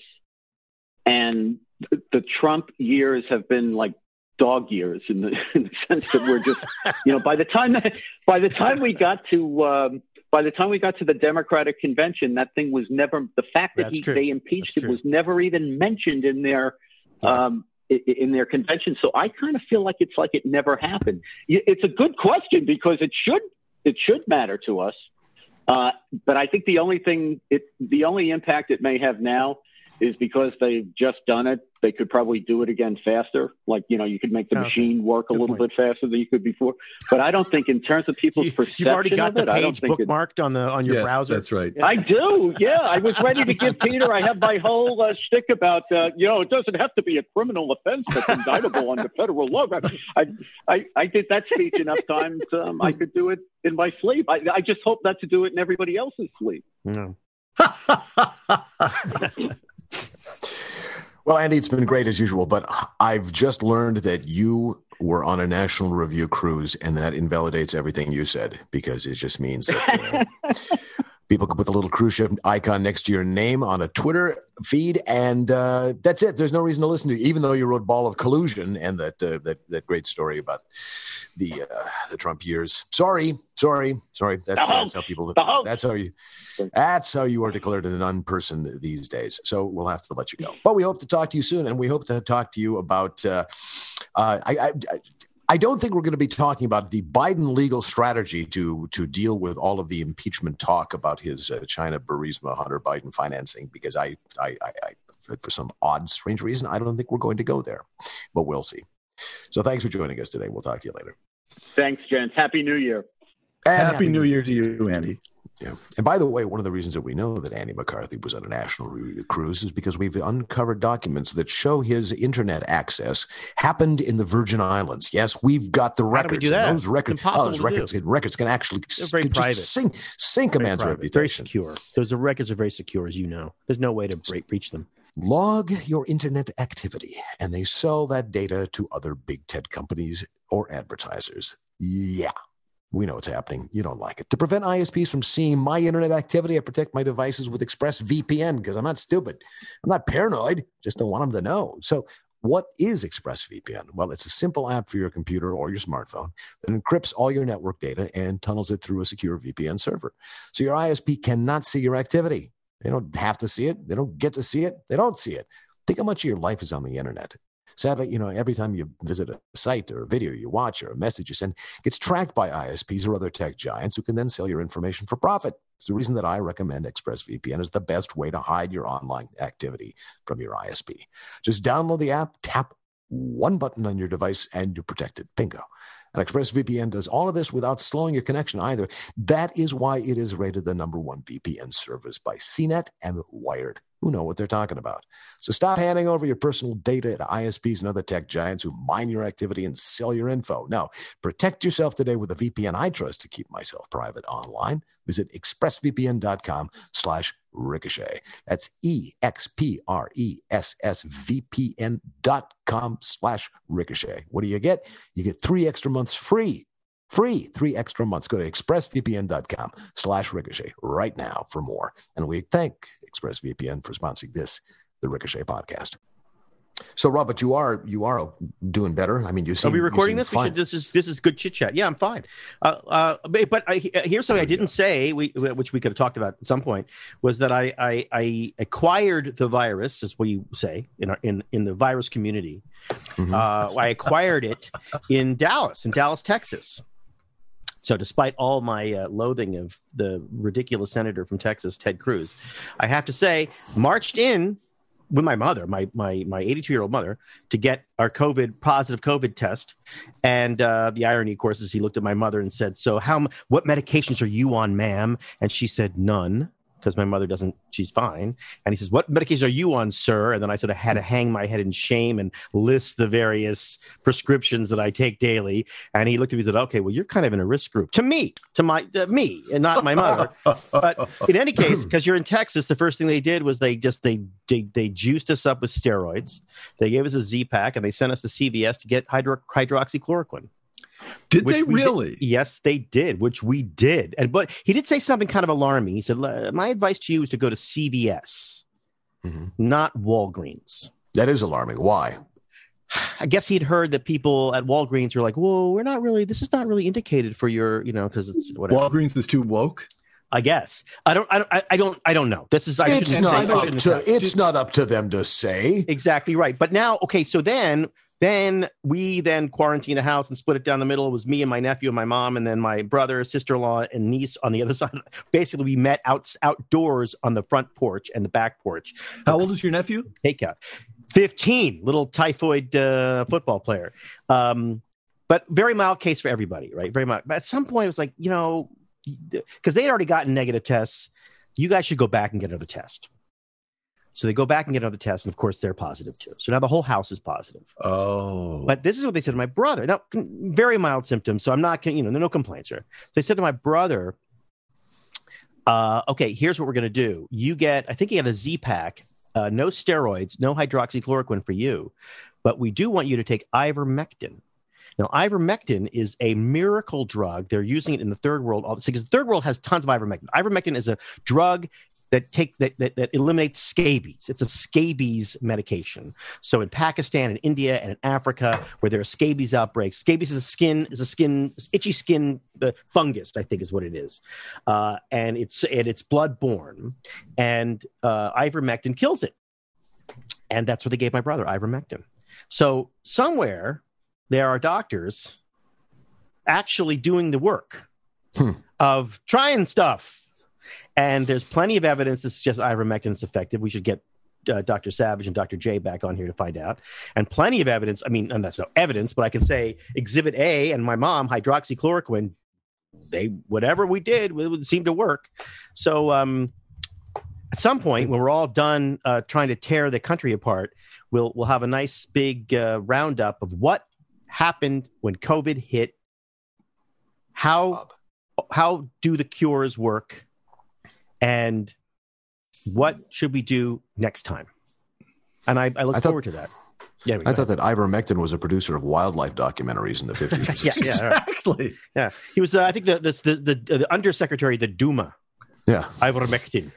And th- the Trump years have been like dog years in the, (laughs) in the sense that we're just, you know, by the time that, by the time we got to um, by the time we got to the Democratic convention, that thing was never the fact that he, they impeached That's it was never even mentioned in their um, in their convention. So I kind of feel like it's like it never happened. It's a good question because it should it should matter to us. Uh, but I think the only thing it the only impact it may have now is because they've just done it. They could probably do it again faster. Like you know, you could make the Okay. machine work a little point. bit faster than you could before. But I don't think in terms of people's perception You've already got of the it, I don't page think it, bookmarked on the on your yes, browser. that's right. I do. Yeah, I was ready to give Peter. I have my whole uh, shtick about uh, you know it doesn't have to be a criminal offense that's indictable under federal law. I, I I did that speech enough times. Um, I could do it in my sleep. I, I just hope not to do it in everybody else's sleep. No. (laughs) Well, Andy, it's been great as usual, but I've just learned that you were on a National Review cruise, and that invalidates everything you said because it just means that uh, (laughs) people can put the little cruise ship icon next to your name on a Twitter feed, and uh, that's it. There's no reason to listen to you, even though you wrote "Ball of Collusion" and that uh, that that great story about the uh, the Trump years. Sorry, sorry, sorry. That's, that's how people. That's how you. That's how you are declared an unperson these days. So we'll have to let you go. But we hope to talk to you soon, and we hope to talk to you about. Uh, uh, I, I, I I don't think we're going to be talking about the Biden legal strategy to to deal with all of the impeachment talk about his uh, China Burisma Hunter Biden financing because I, I, I, I for some odd strange reason I don't think we're going to go there, but we'll see. So thanks for joining us today. We'll talk to you later. Thanks, gents. Happy New Year. And Happy New Year to you, Andy. Yeah. And by the way, one of the reasons that we know that Andy McCarthy was on a national cruise is because we've uncovered documents that show his internet access happened in the Virgin Islands. Yes, we've got the How do we records. do that? those records, oh, those records, do. records can actually just sink sink a man's private, very reputation. secure. Those records are very secure, as you know. There's no way to break, breach them. Log your internet activity, and they sell that data to other big tech companies or advertisers. Yeah. We know what's happening. You don't like it. To prevent ISPs from seeing my internet activity, I protect my devices with ExpressVPN because I'm not stupid. I'm not paranoid. Just don't want them to know. So, what is ExpressVPN? Well, it's a simple app for your computer or your smartphone that encrypts all your network data and tunnels it through a secure VPN server. So your ISP cannot see your activity. They don't have to see it. They don't get to see it. They don't see it. Think how much of your life is on the internet. Sadly, you know, every time you visit a site or a video you watch or a message you send gets tracked by ISPs or other tech giants who can then sell your information for profit. It's the reason that I recommend ExpressVPN is the best way to hide your online activity from your ISP. Just download the app, tap one button on your device, and you're protected. Bingo. And ExpressVPN does all of this without slowing your connection either. That is why it is rated the number one VPN service by CNET and Wired, who know what they're talking about. So stop handing over your personal data to ISPs and other tech giants who mine your activity and sell your info. No, protect yourself today with a VPN I trust to keep myself private online. Visit expressvpn.com slash ricochet. That's E-X-P-R-E-S-S-V-P-N dot com slash ricochet. What do you get? You get three extra months free. Free, three extra months. Go to expressvpn.com slash ricochet right now for more. And we thank ExpressVPN for sponsoring this, the Ricochet podcast. So, Robert, you are you are doing better. I mean, you seem. Are we recording this? We should, this is this is good chit chat. Yeah, I'm fine. Uh, uh, but I, here's something I didn't say, we, which we could have talked about at some point, was that I I, I acquired the virus, as we say in our, in in the virus community. Mm-hmm. Uh, I acquired it in Dallas, in Dallas, Texas. So, despite all my uh, loathing of the ridiculous senator from Texas, Ted Cruz, I have to say, marched in with my mother, my my my 82 year old mother, to get our COVID positive COVID test. And uh, the irony, of course, is he looked at my mother and said, "So, how what medications are you on, ma'am?" And she said, "None." Because my mother doesn't, she's fine. And he says, What medications are you on, sir? And then I sort of had to hang my head in shame and list the various prescriptions that I take daily. And he looked at me and said, Okay, well, you're kind of in a risk group to me, to my, to me, and not my mother. but in any case, because you're in Texas, the first thing they did was they just they, they they juiced us up with steroids. They gave us a Z pack and they sent us to CVS to get hydro, hydroxychloroquine. Did they we did- really? yes, they did, which we did. And but he did say something kind of alarming. He said, "My advice to you is to go to CVS, mm-hmm. not Walgreens." That is alarming. Why? (sighs) I guess he'd heard that people at Walgreens were like, "Whoa, we're not really. This is not really indicated for your, you know, because it's whatever." Walgreens is too woke. I guess I don't. I don't. I- don't. I don't know. This is. I It's shouldn't say- up to say. it's not up to them to say. Exactly right. But now, okay, so then then we then quarantined the house and split it down the middle. It was me and my nephew and my mom, and then my brother, sister in law, and niece on the other (laughs) side. Basically, we met out outdoors on the front porch and the back porch. How old is your nephew? Takeout. 15, little typhoid uh, football player. Um, but very mild case for everybody, right? Very mild. But at some point, it was like, you know, because they had already gotten negative tests, you guys should go back and get another test. So they go back and get another test, and of course, they're positive too. So now the whole house is positive. Oh. But this is what they said to my brother. Now, very mild symptoms. So I'm not, you know, there are no complaints here. They said to my brother, uh, okay, here's what we're going to do. You get, I think he had a Z pack, uh, no steroids, no hydroxychloroquine for you, but we do want you to take ivermectin. Now, ivermectin is a miracle drug. They're using it in the third world. all- Because the third world has tons of ivermectin. Ivermectin is a drug that take that, that, that eliminates scabies. It's a scabies medication. So in Pakistan and India and in Africa, where there are scabies outbreaks, scabies is a skin is a skin itchy skin uh, fungus, I think is what it is, uh, and it's and it's bloodborne, and uh, ivermectin kills it, and that's what they gave my brother ivermectin. So somewhere there are doctors actually doing the work of trying stuff. And there's plenty of evidence that suggests ivermectin is effective. We should get uh, Dr. Savage and Dr. Jay back on here to find out. And plenty of evidence. I mean, and that's no evidence, but I can say Exhibit A and my mom, hydroxychloroquine, they whatever we did, it would seem to work. So um, at some point, when we're all done uh, trying to tear the country apart, we'll we'll have a nice big uh, roundup of what happened when COVID hit. How how do the cures work, and what should we do next time? And I, I look I thought- forward to that. Yeah, I thought that ivermectin was a producer of wildlife documentaries in the 50s and (laughs) yeah, 60s. yeah, right. exactly. Yeah, he was. Uh, I think the the the, the, the undersecretary, of the Duma, Yeah. ivermectin.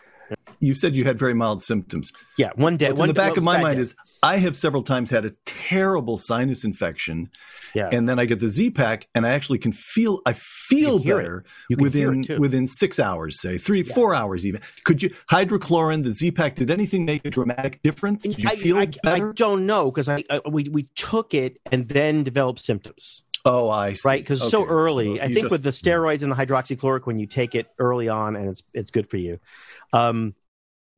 You said you had very mild symptoms. Yeah, one day. What's one in the back of my mind day. is I have several times had a terrible sinus infection. Yeah. And then I get the Z pack and I actually can feel I feel better You can hear within within six hours, say three, four hours even. Could you hydrochlorine, the Z pack, did anything make a dramatic difference? Did you I, feel I, better? I don't know because I, I we we took it and then developed symptoms. oh, I see. right? Because it's so early. So I think just- with the steroids and the hydroxychloroquine, you take it early on, and it's it's good for you. Um,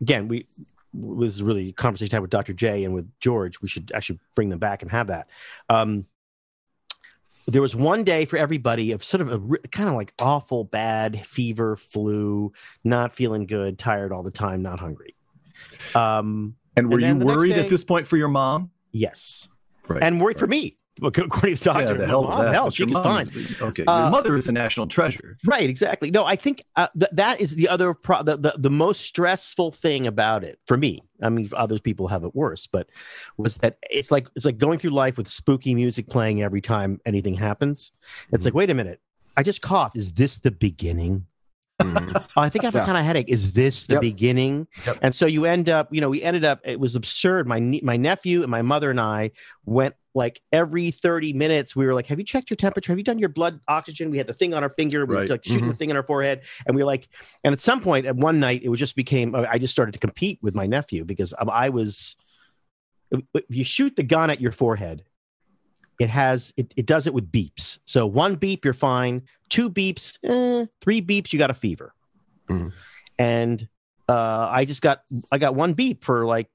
again, we this is really a conversation I had with Dr. Jay and with George. We should actually bring them back and have that. Um, there was one day for everybody of sort of a kind of like awful bad fever, flu, not feeling good, tired all the time, not hungry. Um, and were you the next worried day- at this point for your mom? yes, Right. and worried for me. (laughs) According to the doctor, yeah, the hell with that. hell, but she your was mom fine. okay, Uh, your mother is a national treasure. Right, exactly. No, I think uh, th- that is the other pro- the, the the most stressful thing about it for me. I mean, other people have it worse, but was that it's like it's like going through life with spooky music playing every time anything happens. It's like, wait a minute, I just coughed. Is this the beginning? Mm-hmm. (laughs) Oh, I think I have a kind of headache. Is this the Yep. beginning? Yep. And so you end up, you know, we ended up. It was absurd. My nie- my nephew and my mother and I went like every thirty minutes. We were like, "Have you checked your temperature? Have you done your blood oxygen?" We had the thing on our finger. We Right. were like shooting the mm-hmm. thing in our forehead, and we were like, and at some point, at one night, it was just became. Uh, I just started to compete with my nephew because I was. If you shoot the gun at your forehead, it has it, it does it with beeps. So one beep, you're fine. Two beeps, eh, three beeps, you got a fever. Mhm. And uh, I just got I got one beep for like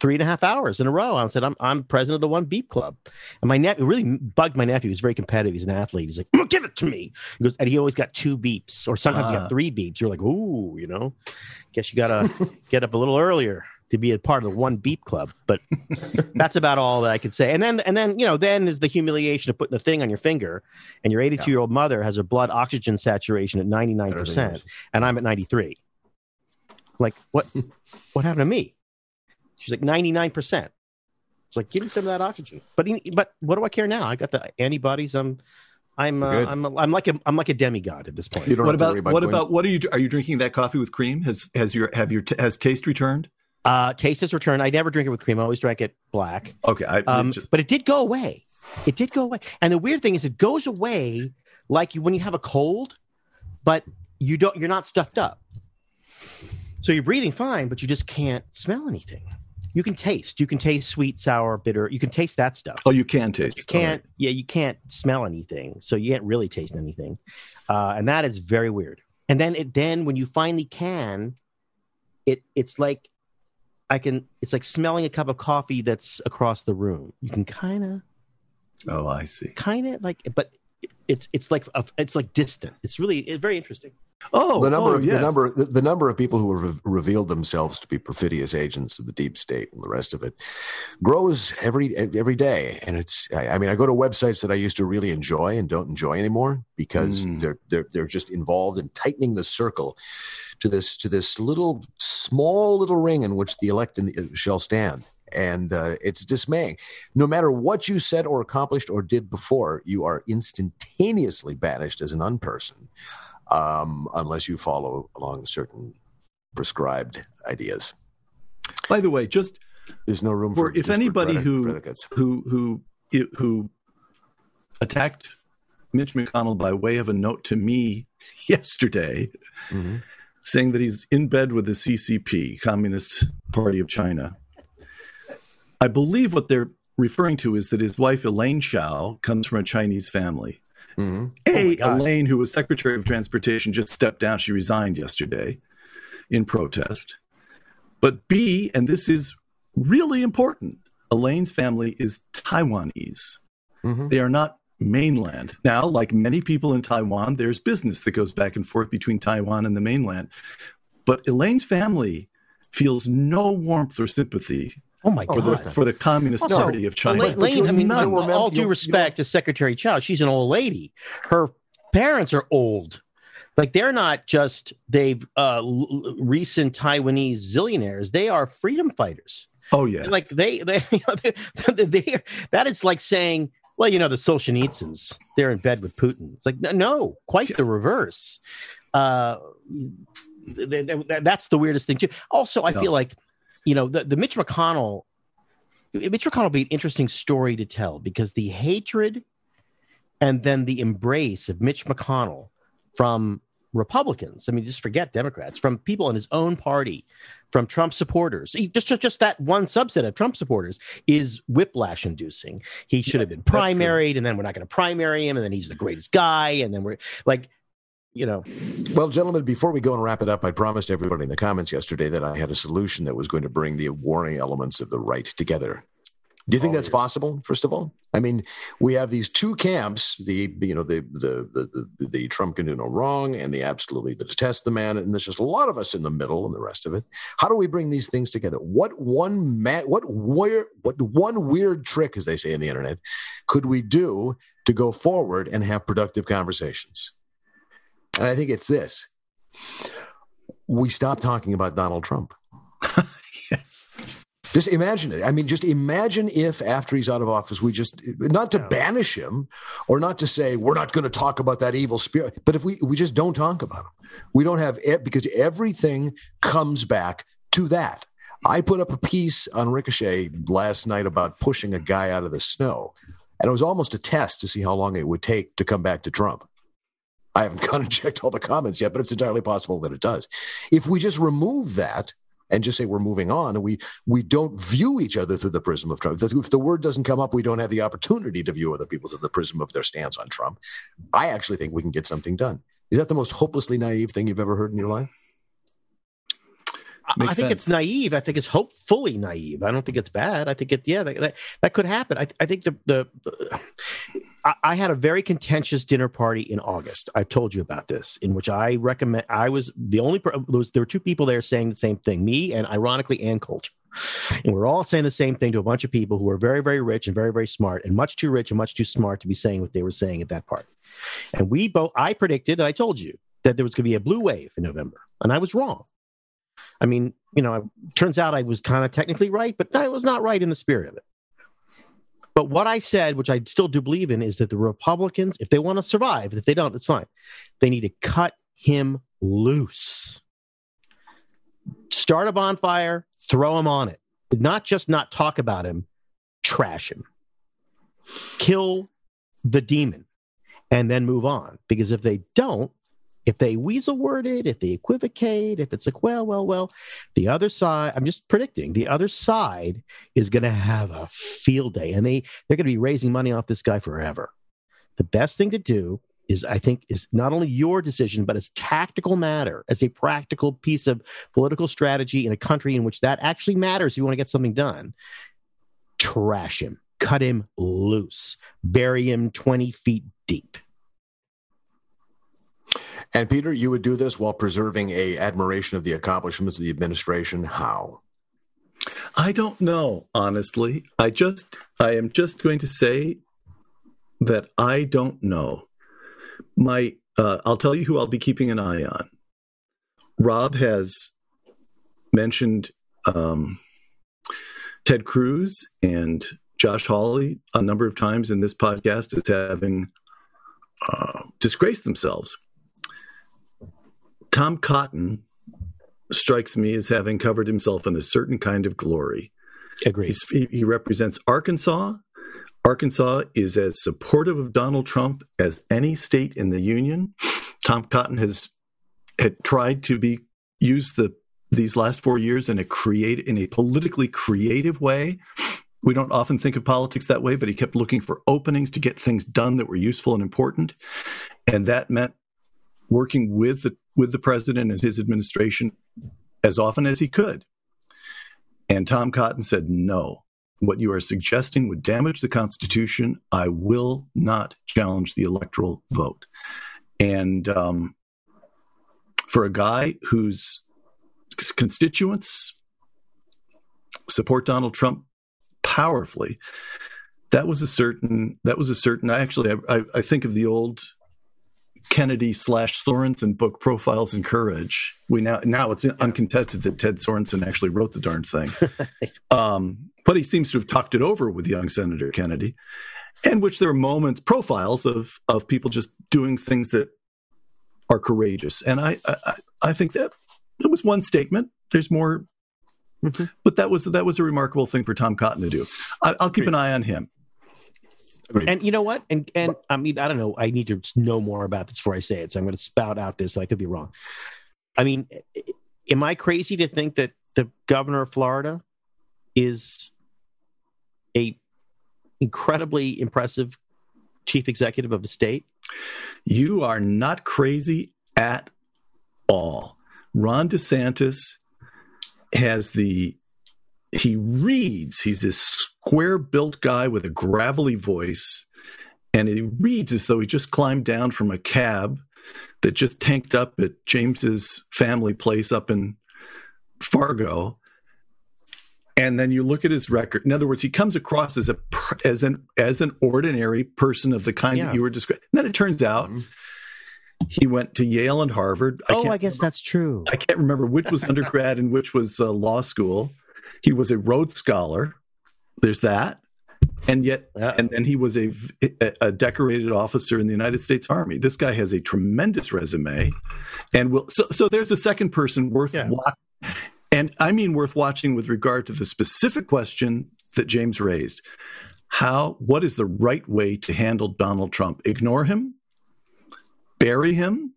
three and a half hours in a row. I said, I'm I'm president of the one beep club. And my nephew really bugged my nephew. He's very competitive. He's an athlete. He's like, "Mm, give it to me. He goes, and he always got two beeps, or sometimes he Ah. got three beeps. You're like, ooh, you know, guess you gotta (laughs) get up a little earlier to be a part of the one beep club. But (laughs) that's about all that I could say. And then, and then, you know, then is the humiliation of putting the thing on your finger, and your 82 year old mother has her blood oxygen saturation at 99 percent, and I'm at 93. Like, what? (laughs) what happened to me? She's like 99 percent. It's like, give me some of that oxygen. But, he- but what do I care now? I got the antibodies. I'm, I'm, uh, I'm, I'm like a, I'm like a demigod at this point. You don't What have to about, worry about what going- about what are you are you drinking that coffee with cream? Has has your have your has taste returned? Uh, taste has returned. I never drink it with cream. I always drink it black. Okay, I Um, just but it did go away. It did go away. And the weird thing is, it goes away like you when you have a cold, but you don't. You're not stuffed up. So you're breathing fine, but you just can't smell anything. You can taste. You can taste sweet, sour, bitter. You can taste that stuff. oh you can taste. You can't. Yeah, you can't smell anything. So you can't really taste anything, uh, and that is very weird. And then it then when you finally can, it it's like I can. It's like smelling a cup of coffee that's across the room. You can kind of, Oh, I see. kind of like, but it's it's like a, it's like distant. It's really it's very interesting. Oh, the number oh, of yes. the number the, the number of people who have re- revealed themselves to be perfidious agents of the deep state and the rest of it grows every every day and it's I, I mean I go to websites that I used to really enjoy and don't enjoy anymore because Mm. they're they're they're just involved in tightening the circle to this to this little small little ring in which the elect in the, shall stand and uh, it's dismaying. No matter what you said or accomplished or did before, you are instantaneously banished as an unperson, um, unless you follow along certain prescribed ideas. By the way, just There's no room for for if anybody who predicates. who who who attacked Mitch McConnell by way of a note to me (laughs) yesterday, Mm-hmm. saying that he's in bed with the CCP, Communist Party of China. I believe what they're referring to is that his wife Elaine Chao comes from a Chinese family. Mm-hmm. A Elaine, who was Secretary of Transportation, just stepped down. She resigned yesterday in protest. But B, and this is really important, Elaine's family is Taiwanese. Mm-hmm. They are not mainland. Now, like many people in Taiwan, there's business that goes back and forth between Taiwan and the mainland. But Elaine's family feels no warmth or sympathy Oh my for, the, god! for the Communist Also, Party of China. Elaine, Elaine, I mean, None. all- all due respect to Secretary Chao, she's an old lady. Her parents are old. Like they're not just they've uh, l- l- recent Taiwanese zillionaires. They are freedom fighters. Oh yes. Like they, they, (laughs) you know, they, they, that is like saying, well, you know, the Solzhenitsyns, they're in bed with Putin. It's like no, no quite the reverse. Uh, th- th- th- that's the weirdest thing too. Also, I No. feel like, you know, the, the Mitch McConnell Mitch McConnell will be an interesting story to tell because the hatred and then the embrace of Mitch McConnell from Republicans. I mean, just forget Democrats, from people in his own party, from Trump supporters. Just, just, just that one subset of Trump supporters is whiplash inducing. He should yes, have been primaried, and then we're not going to primary him, and then he's the greatest guy, and then we're like, you know. Well, gentlemen, before we go and wrap it up, I promised everybody in the comments yesterday that I had a solution that was going to bring the warring elements of the right together. Do you think oh, that's possible? First of all, I mean, we have these two camps: the you know the the the the, the Trump can do no wrong, and the absolutely the detest the man, and there's just a lot of us in the middle, and the rest of it. How do we bring these things together? What one ma- what weird what one weird trick, as they say in the internet, could we do to go forward and have productive conversations? And I think it's this: we stop talking about Donald Trump. (laughs) yes. Just imagine it. I mean, just imagine if after he's out of office, we just not to banish him or not to say we're not going to talk about that evil spirit, but if we we just don't talk about him, we don't have it because everything comes back to that. I put up a piece on Ricochet last night about pushing a guy out of the snow, and it was almost a test to see how long it would take to come back to Trump. I haven't (laughs) gone and checked all the comments yet, but it's entirely possible that it does. If we just remove that, and just say we're moving on and we we don't view each other through the prism of Trump. If the word doesn't come up, we don't have the opportunity to view other people through the prism of their stance on Trump. I actually think we can get something done. Is that the most hopelessly naive thing you've ever heard in your life? Makes I think sense. it's naive. I think it's hopefully naive. I don't think it's bad. I think it, yeah, that, that, that could happen. I, I think the, the, I, had a very contentious dinner party in August. I've told you about this, in which I recommend, I was the only, there, was, there were two people there saying the same thing, me and ironically Ann Coulter. And we're all saying the same thing to a bunch of people who are very, very rich and very, very smart and much too rich and much too smart to be saying what they were saying at that party. And we both, I predicted, and I told you that there was going to be a blue wave in November. And I was wrong. I mean, you know, turns out I was kind of technically right, but I was not right in the spirit of it. But what I said, which I still do believe in, is that the Republicans, if they want to survive, if they don't, it's fine. They need to cut him loose. Start a bonfire, throw him on it. Not just not talk about him, trash him. Kill the demon and then move on. Because if they don't, if they weasel word it, if they equivocate, if it's like, well, well, well, the other side, I'm just predicting, the other side is going to have a field day and they, they're going to be raising money off this guy forever. The best thing to do is, I think, is not only your decision, but as tactical matter, as a practical piece of political strategy in a country in which that actually matters if you want to get something done. Trash him, cut him loose, bury him 20 feet deep. And Peter, you would do this while preserving a admiration of the accomplishments of the administration. How? I don't know, honestly. I just I am just going to say that I don't know. My uh, I'll tell you who I'll be keeping an eye on. Rob has mentioned um, Ted Cruz and Josh Hawley a number of times in this podcast as having uh, disgraced themselves. Tom Cotton strikes me as having covered himself in a certain kind of glory. Agreed. He, he represents Arkansas. Arkansas is as supportive of Donald Trump as any state in the union. Tom Cotton has had tried to be use the these last four years in a create in a politically creative way. We don't often think of politics that way, but he kept looking for openings to get things done that were useful and important, and that meant working with the with the president and his administration as often as he could. And Tom Cotton said, no, what you are suggesting would damage the Constitution. I will not challenge the electoral vote. And um, for a guy whose constituents support Donald Trump powerfully, that was a certain. That was a certain. I actually, I, I think of the old Kennedy slash Sorensen book, Profiles in Courage. We now now it's uncontested that Ted Sorensen actually wrote the darn thing, (laughs) um, but he seems to have talked it over with young Senator Kennedy, and which there are moments, profiles of of people just doing things that are courageous, and I I, I think that it was one statement. There's more Mm-hmm. But that was that was a remarkable thing for Tom Cotton to do. I, will keep an eye on him. And you know what? And and I mean, I don't know. I need to know more about this before I say it. So I'm going to spout out this. I could be wrong. I mean, eh, eh, am I crazy to think that the governor of Florida is a incredibly impressive chief executive of a state? You are not crazy at all. Ron DeSantis has the he reads. He's this square built guy with a gravelly voice, and he reads as though he just climbed down from a cab that just tanked up at James's family place up in Fargo. And then you look at his record. In other words, he comes across as a as an as an ordinary person of the kind yeah. that you were describing. Then it turns out mm-hmm. he went to Yale and Harvard. I oh, I guess remember, that's true. I can't remember which was (laughs) undergrad and which was uh, law school. He was a Rhodes Scholar. There's that. And yet, yeah. and then he was a, a decorated officer in the United States Army. This guy has a tremendous resume, and will so so. There's a second person worth yeah. watching, and I mean worth watching with regard to the specific question that James raised. How? What is the right way to handle Donald Trump? Ignore him, bury him,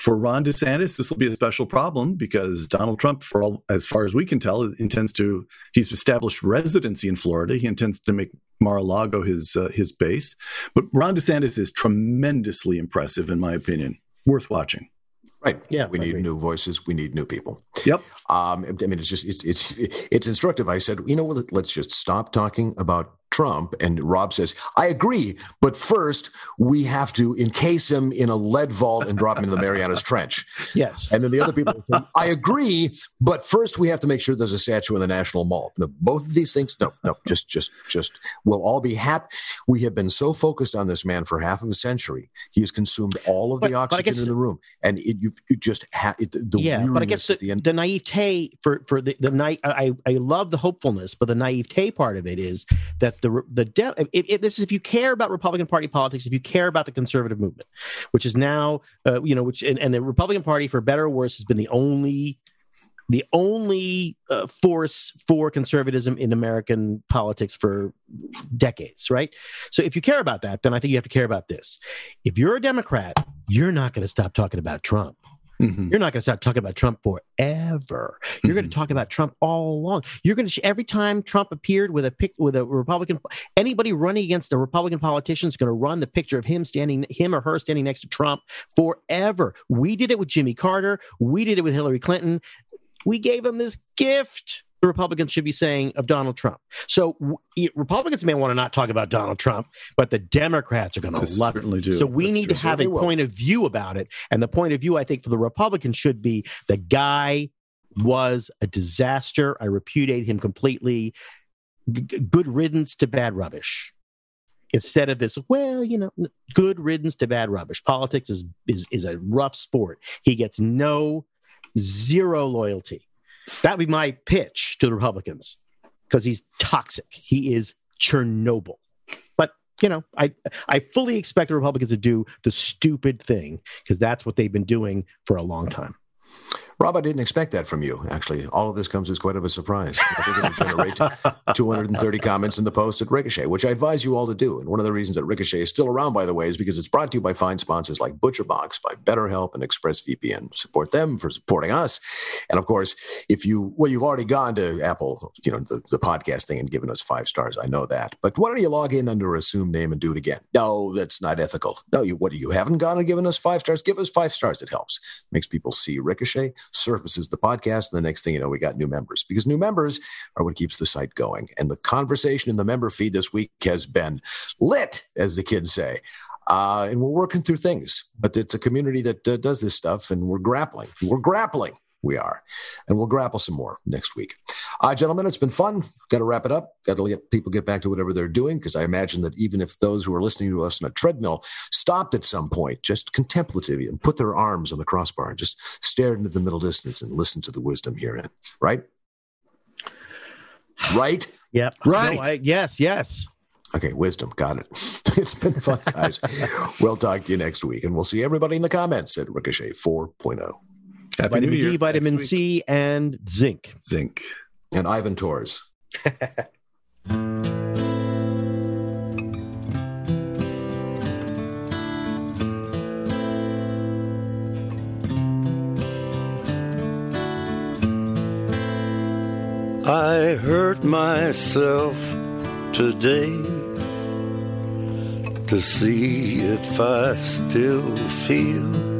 for Ron DeSantis, this will be a special problem because Donald Trump, for all as far as we can tell, intends to. He's established residency in Florida. He intends to make Mar-a-Lago his uh, his base. But Ron DeSantis is tremendously impressive, in my opinion. Worth watching. Right. Yeah. We need new voices. We need new people. Yep. Um, I mean, it's just it's it's it's instructive. I said, you know, what? let's just stop talking about Trump. And Rob says, I agree, but first we have to encase him in a lead vault and drop him into the Marianas Trench. (laughs) Yes. And then the other people say, I agree, but first we have to make sure there's a statue in the National Mall. No, both of these things, no, no, just, just, just, we'll all be happy. We have been so focused on this man for half of a century. He has consumed all of but, the oxygen in the room. And it, you, you just have the yeah, but I guess the, the, the naivete for, for the, the night, I, I love the hopefulness, but the naivete part of it is that the the de- if, if, this is if you care about Republican Party politics, if you care about the conservative movement, which is now uh, you know which and, and, the Republican Party for better or worse has been the only the only uh, force for conservatism in American politics for decades, right? So if you care about that, then I think you have to care about this. If you're a Democrat, you're not going to stop talking about Trump. Mm-hmm. You're not going to stop talking about Trump forever. You're mm-hmm. going to talk about Trump all along. You're going to every time Trump appeared with a pic with a Republican, anybody running against a Republican politician is going to run the picture of him standing, him or her standing next to Trump forever. We did it with Jimmy Carter. We did it with Hillary Clinton. We gave him this gift the Republicans should be saying of Donald Trump. So w- Republicans may want to not talk about Donald Trump, but the Democrats are going to love it. Do. So we That's need to have a point of view about it. And the point of view, I think, for the Republicans should be the guy was a disaster. I repudiate him completely. G- good riddance to bad rubbish. Instead of this, well, you know, good riddance to bad rubbish. Politics is is is a rough sport. He gets no zero loyalty that would be my pitch to the Republicans because he's toxic. He is Chernobyl. But you know, I I fully expect the Republicans to do the stupid thing because that's what they've been doing for a long time. Rob, I didn't expect that from you. Actually, all of this comes as quite of a surprise. I think it'll generate (laughs) 230 comments in the post at Ricochet, which I advise you all to do. And one of the reasons that Ricochet is still around, by the way, is because it's brought to you by fine sponsors like ButcherBox, by BetterHelp, and ExpressVPN. Support them for supporting us. And of course, if you well, you've already gone to Apple, you know, the, the podcast thing and given us five stars. I know that. But why don't you log in under assumed name and do it again? No, that's not ethical. No, you what you haven't gone and given us five stars? Give us five stars. It helps. Makes people see Ricochet surfaces the podcast. And the next thing you know, we got new members because new members are what keeps the site going. And the conversation in the member feed this week has been lit, as the kids say. Uh, and we're working through things, but it's a community that uh, does this stuff, and we're grappling. We're grappling. We are, and we'll grapple some more next week. Uh, gentlemen, it's been fun. Got to wrap it up. Got to let people get back to whatever they're doing because I imagine that even if those who are listening to us on a treadmill stopped at some point, just contemplative and put their arms on the crossbar and just stared into the middle distance and listened to the wisdom herein, right? Right? Yep. Right. No, I, yes, yes. Okay, wisdom. Got it. (laughs) it's been fun, guys. (laughs) we'll talk to you next week, and we'll see everybody in the comments at Ricochet 4.0. Happy vitamin New Year. D, vitamin C, and zinc. Zinc. And Ivan Torres. (laughs) I hurt myself today to see if I still feel.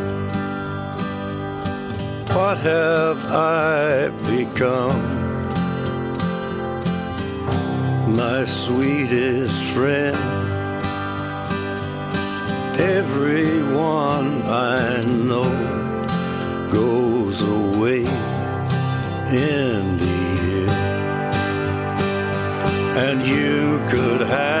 What have I become? My sweetest friend. Everyone I know goes away in the. And you could have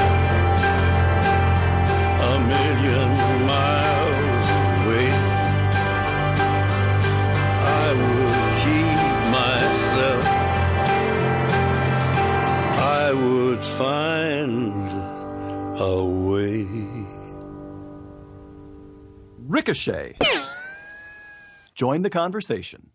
find a way. Ricochet. Join the conversation.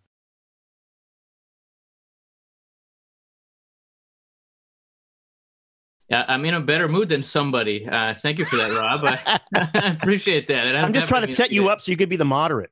Yeah, I'm in a better mood than somebody. Uh, thank you for that, Rob. I, (laughs) I appreciate that. I'm just trying to set you up so you could be the moderate.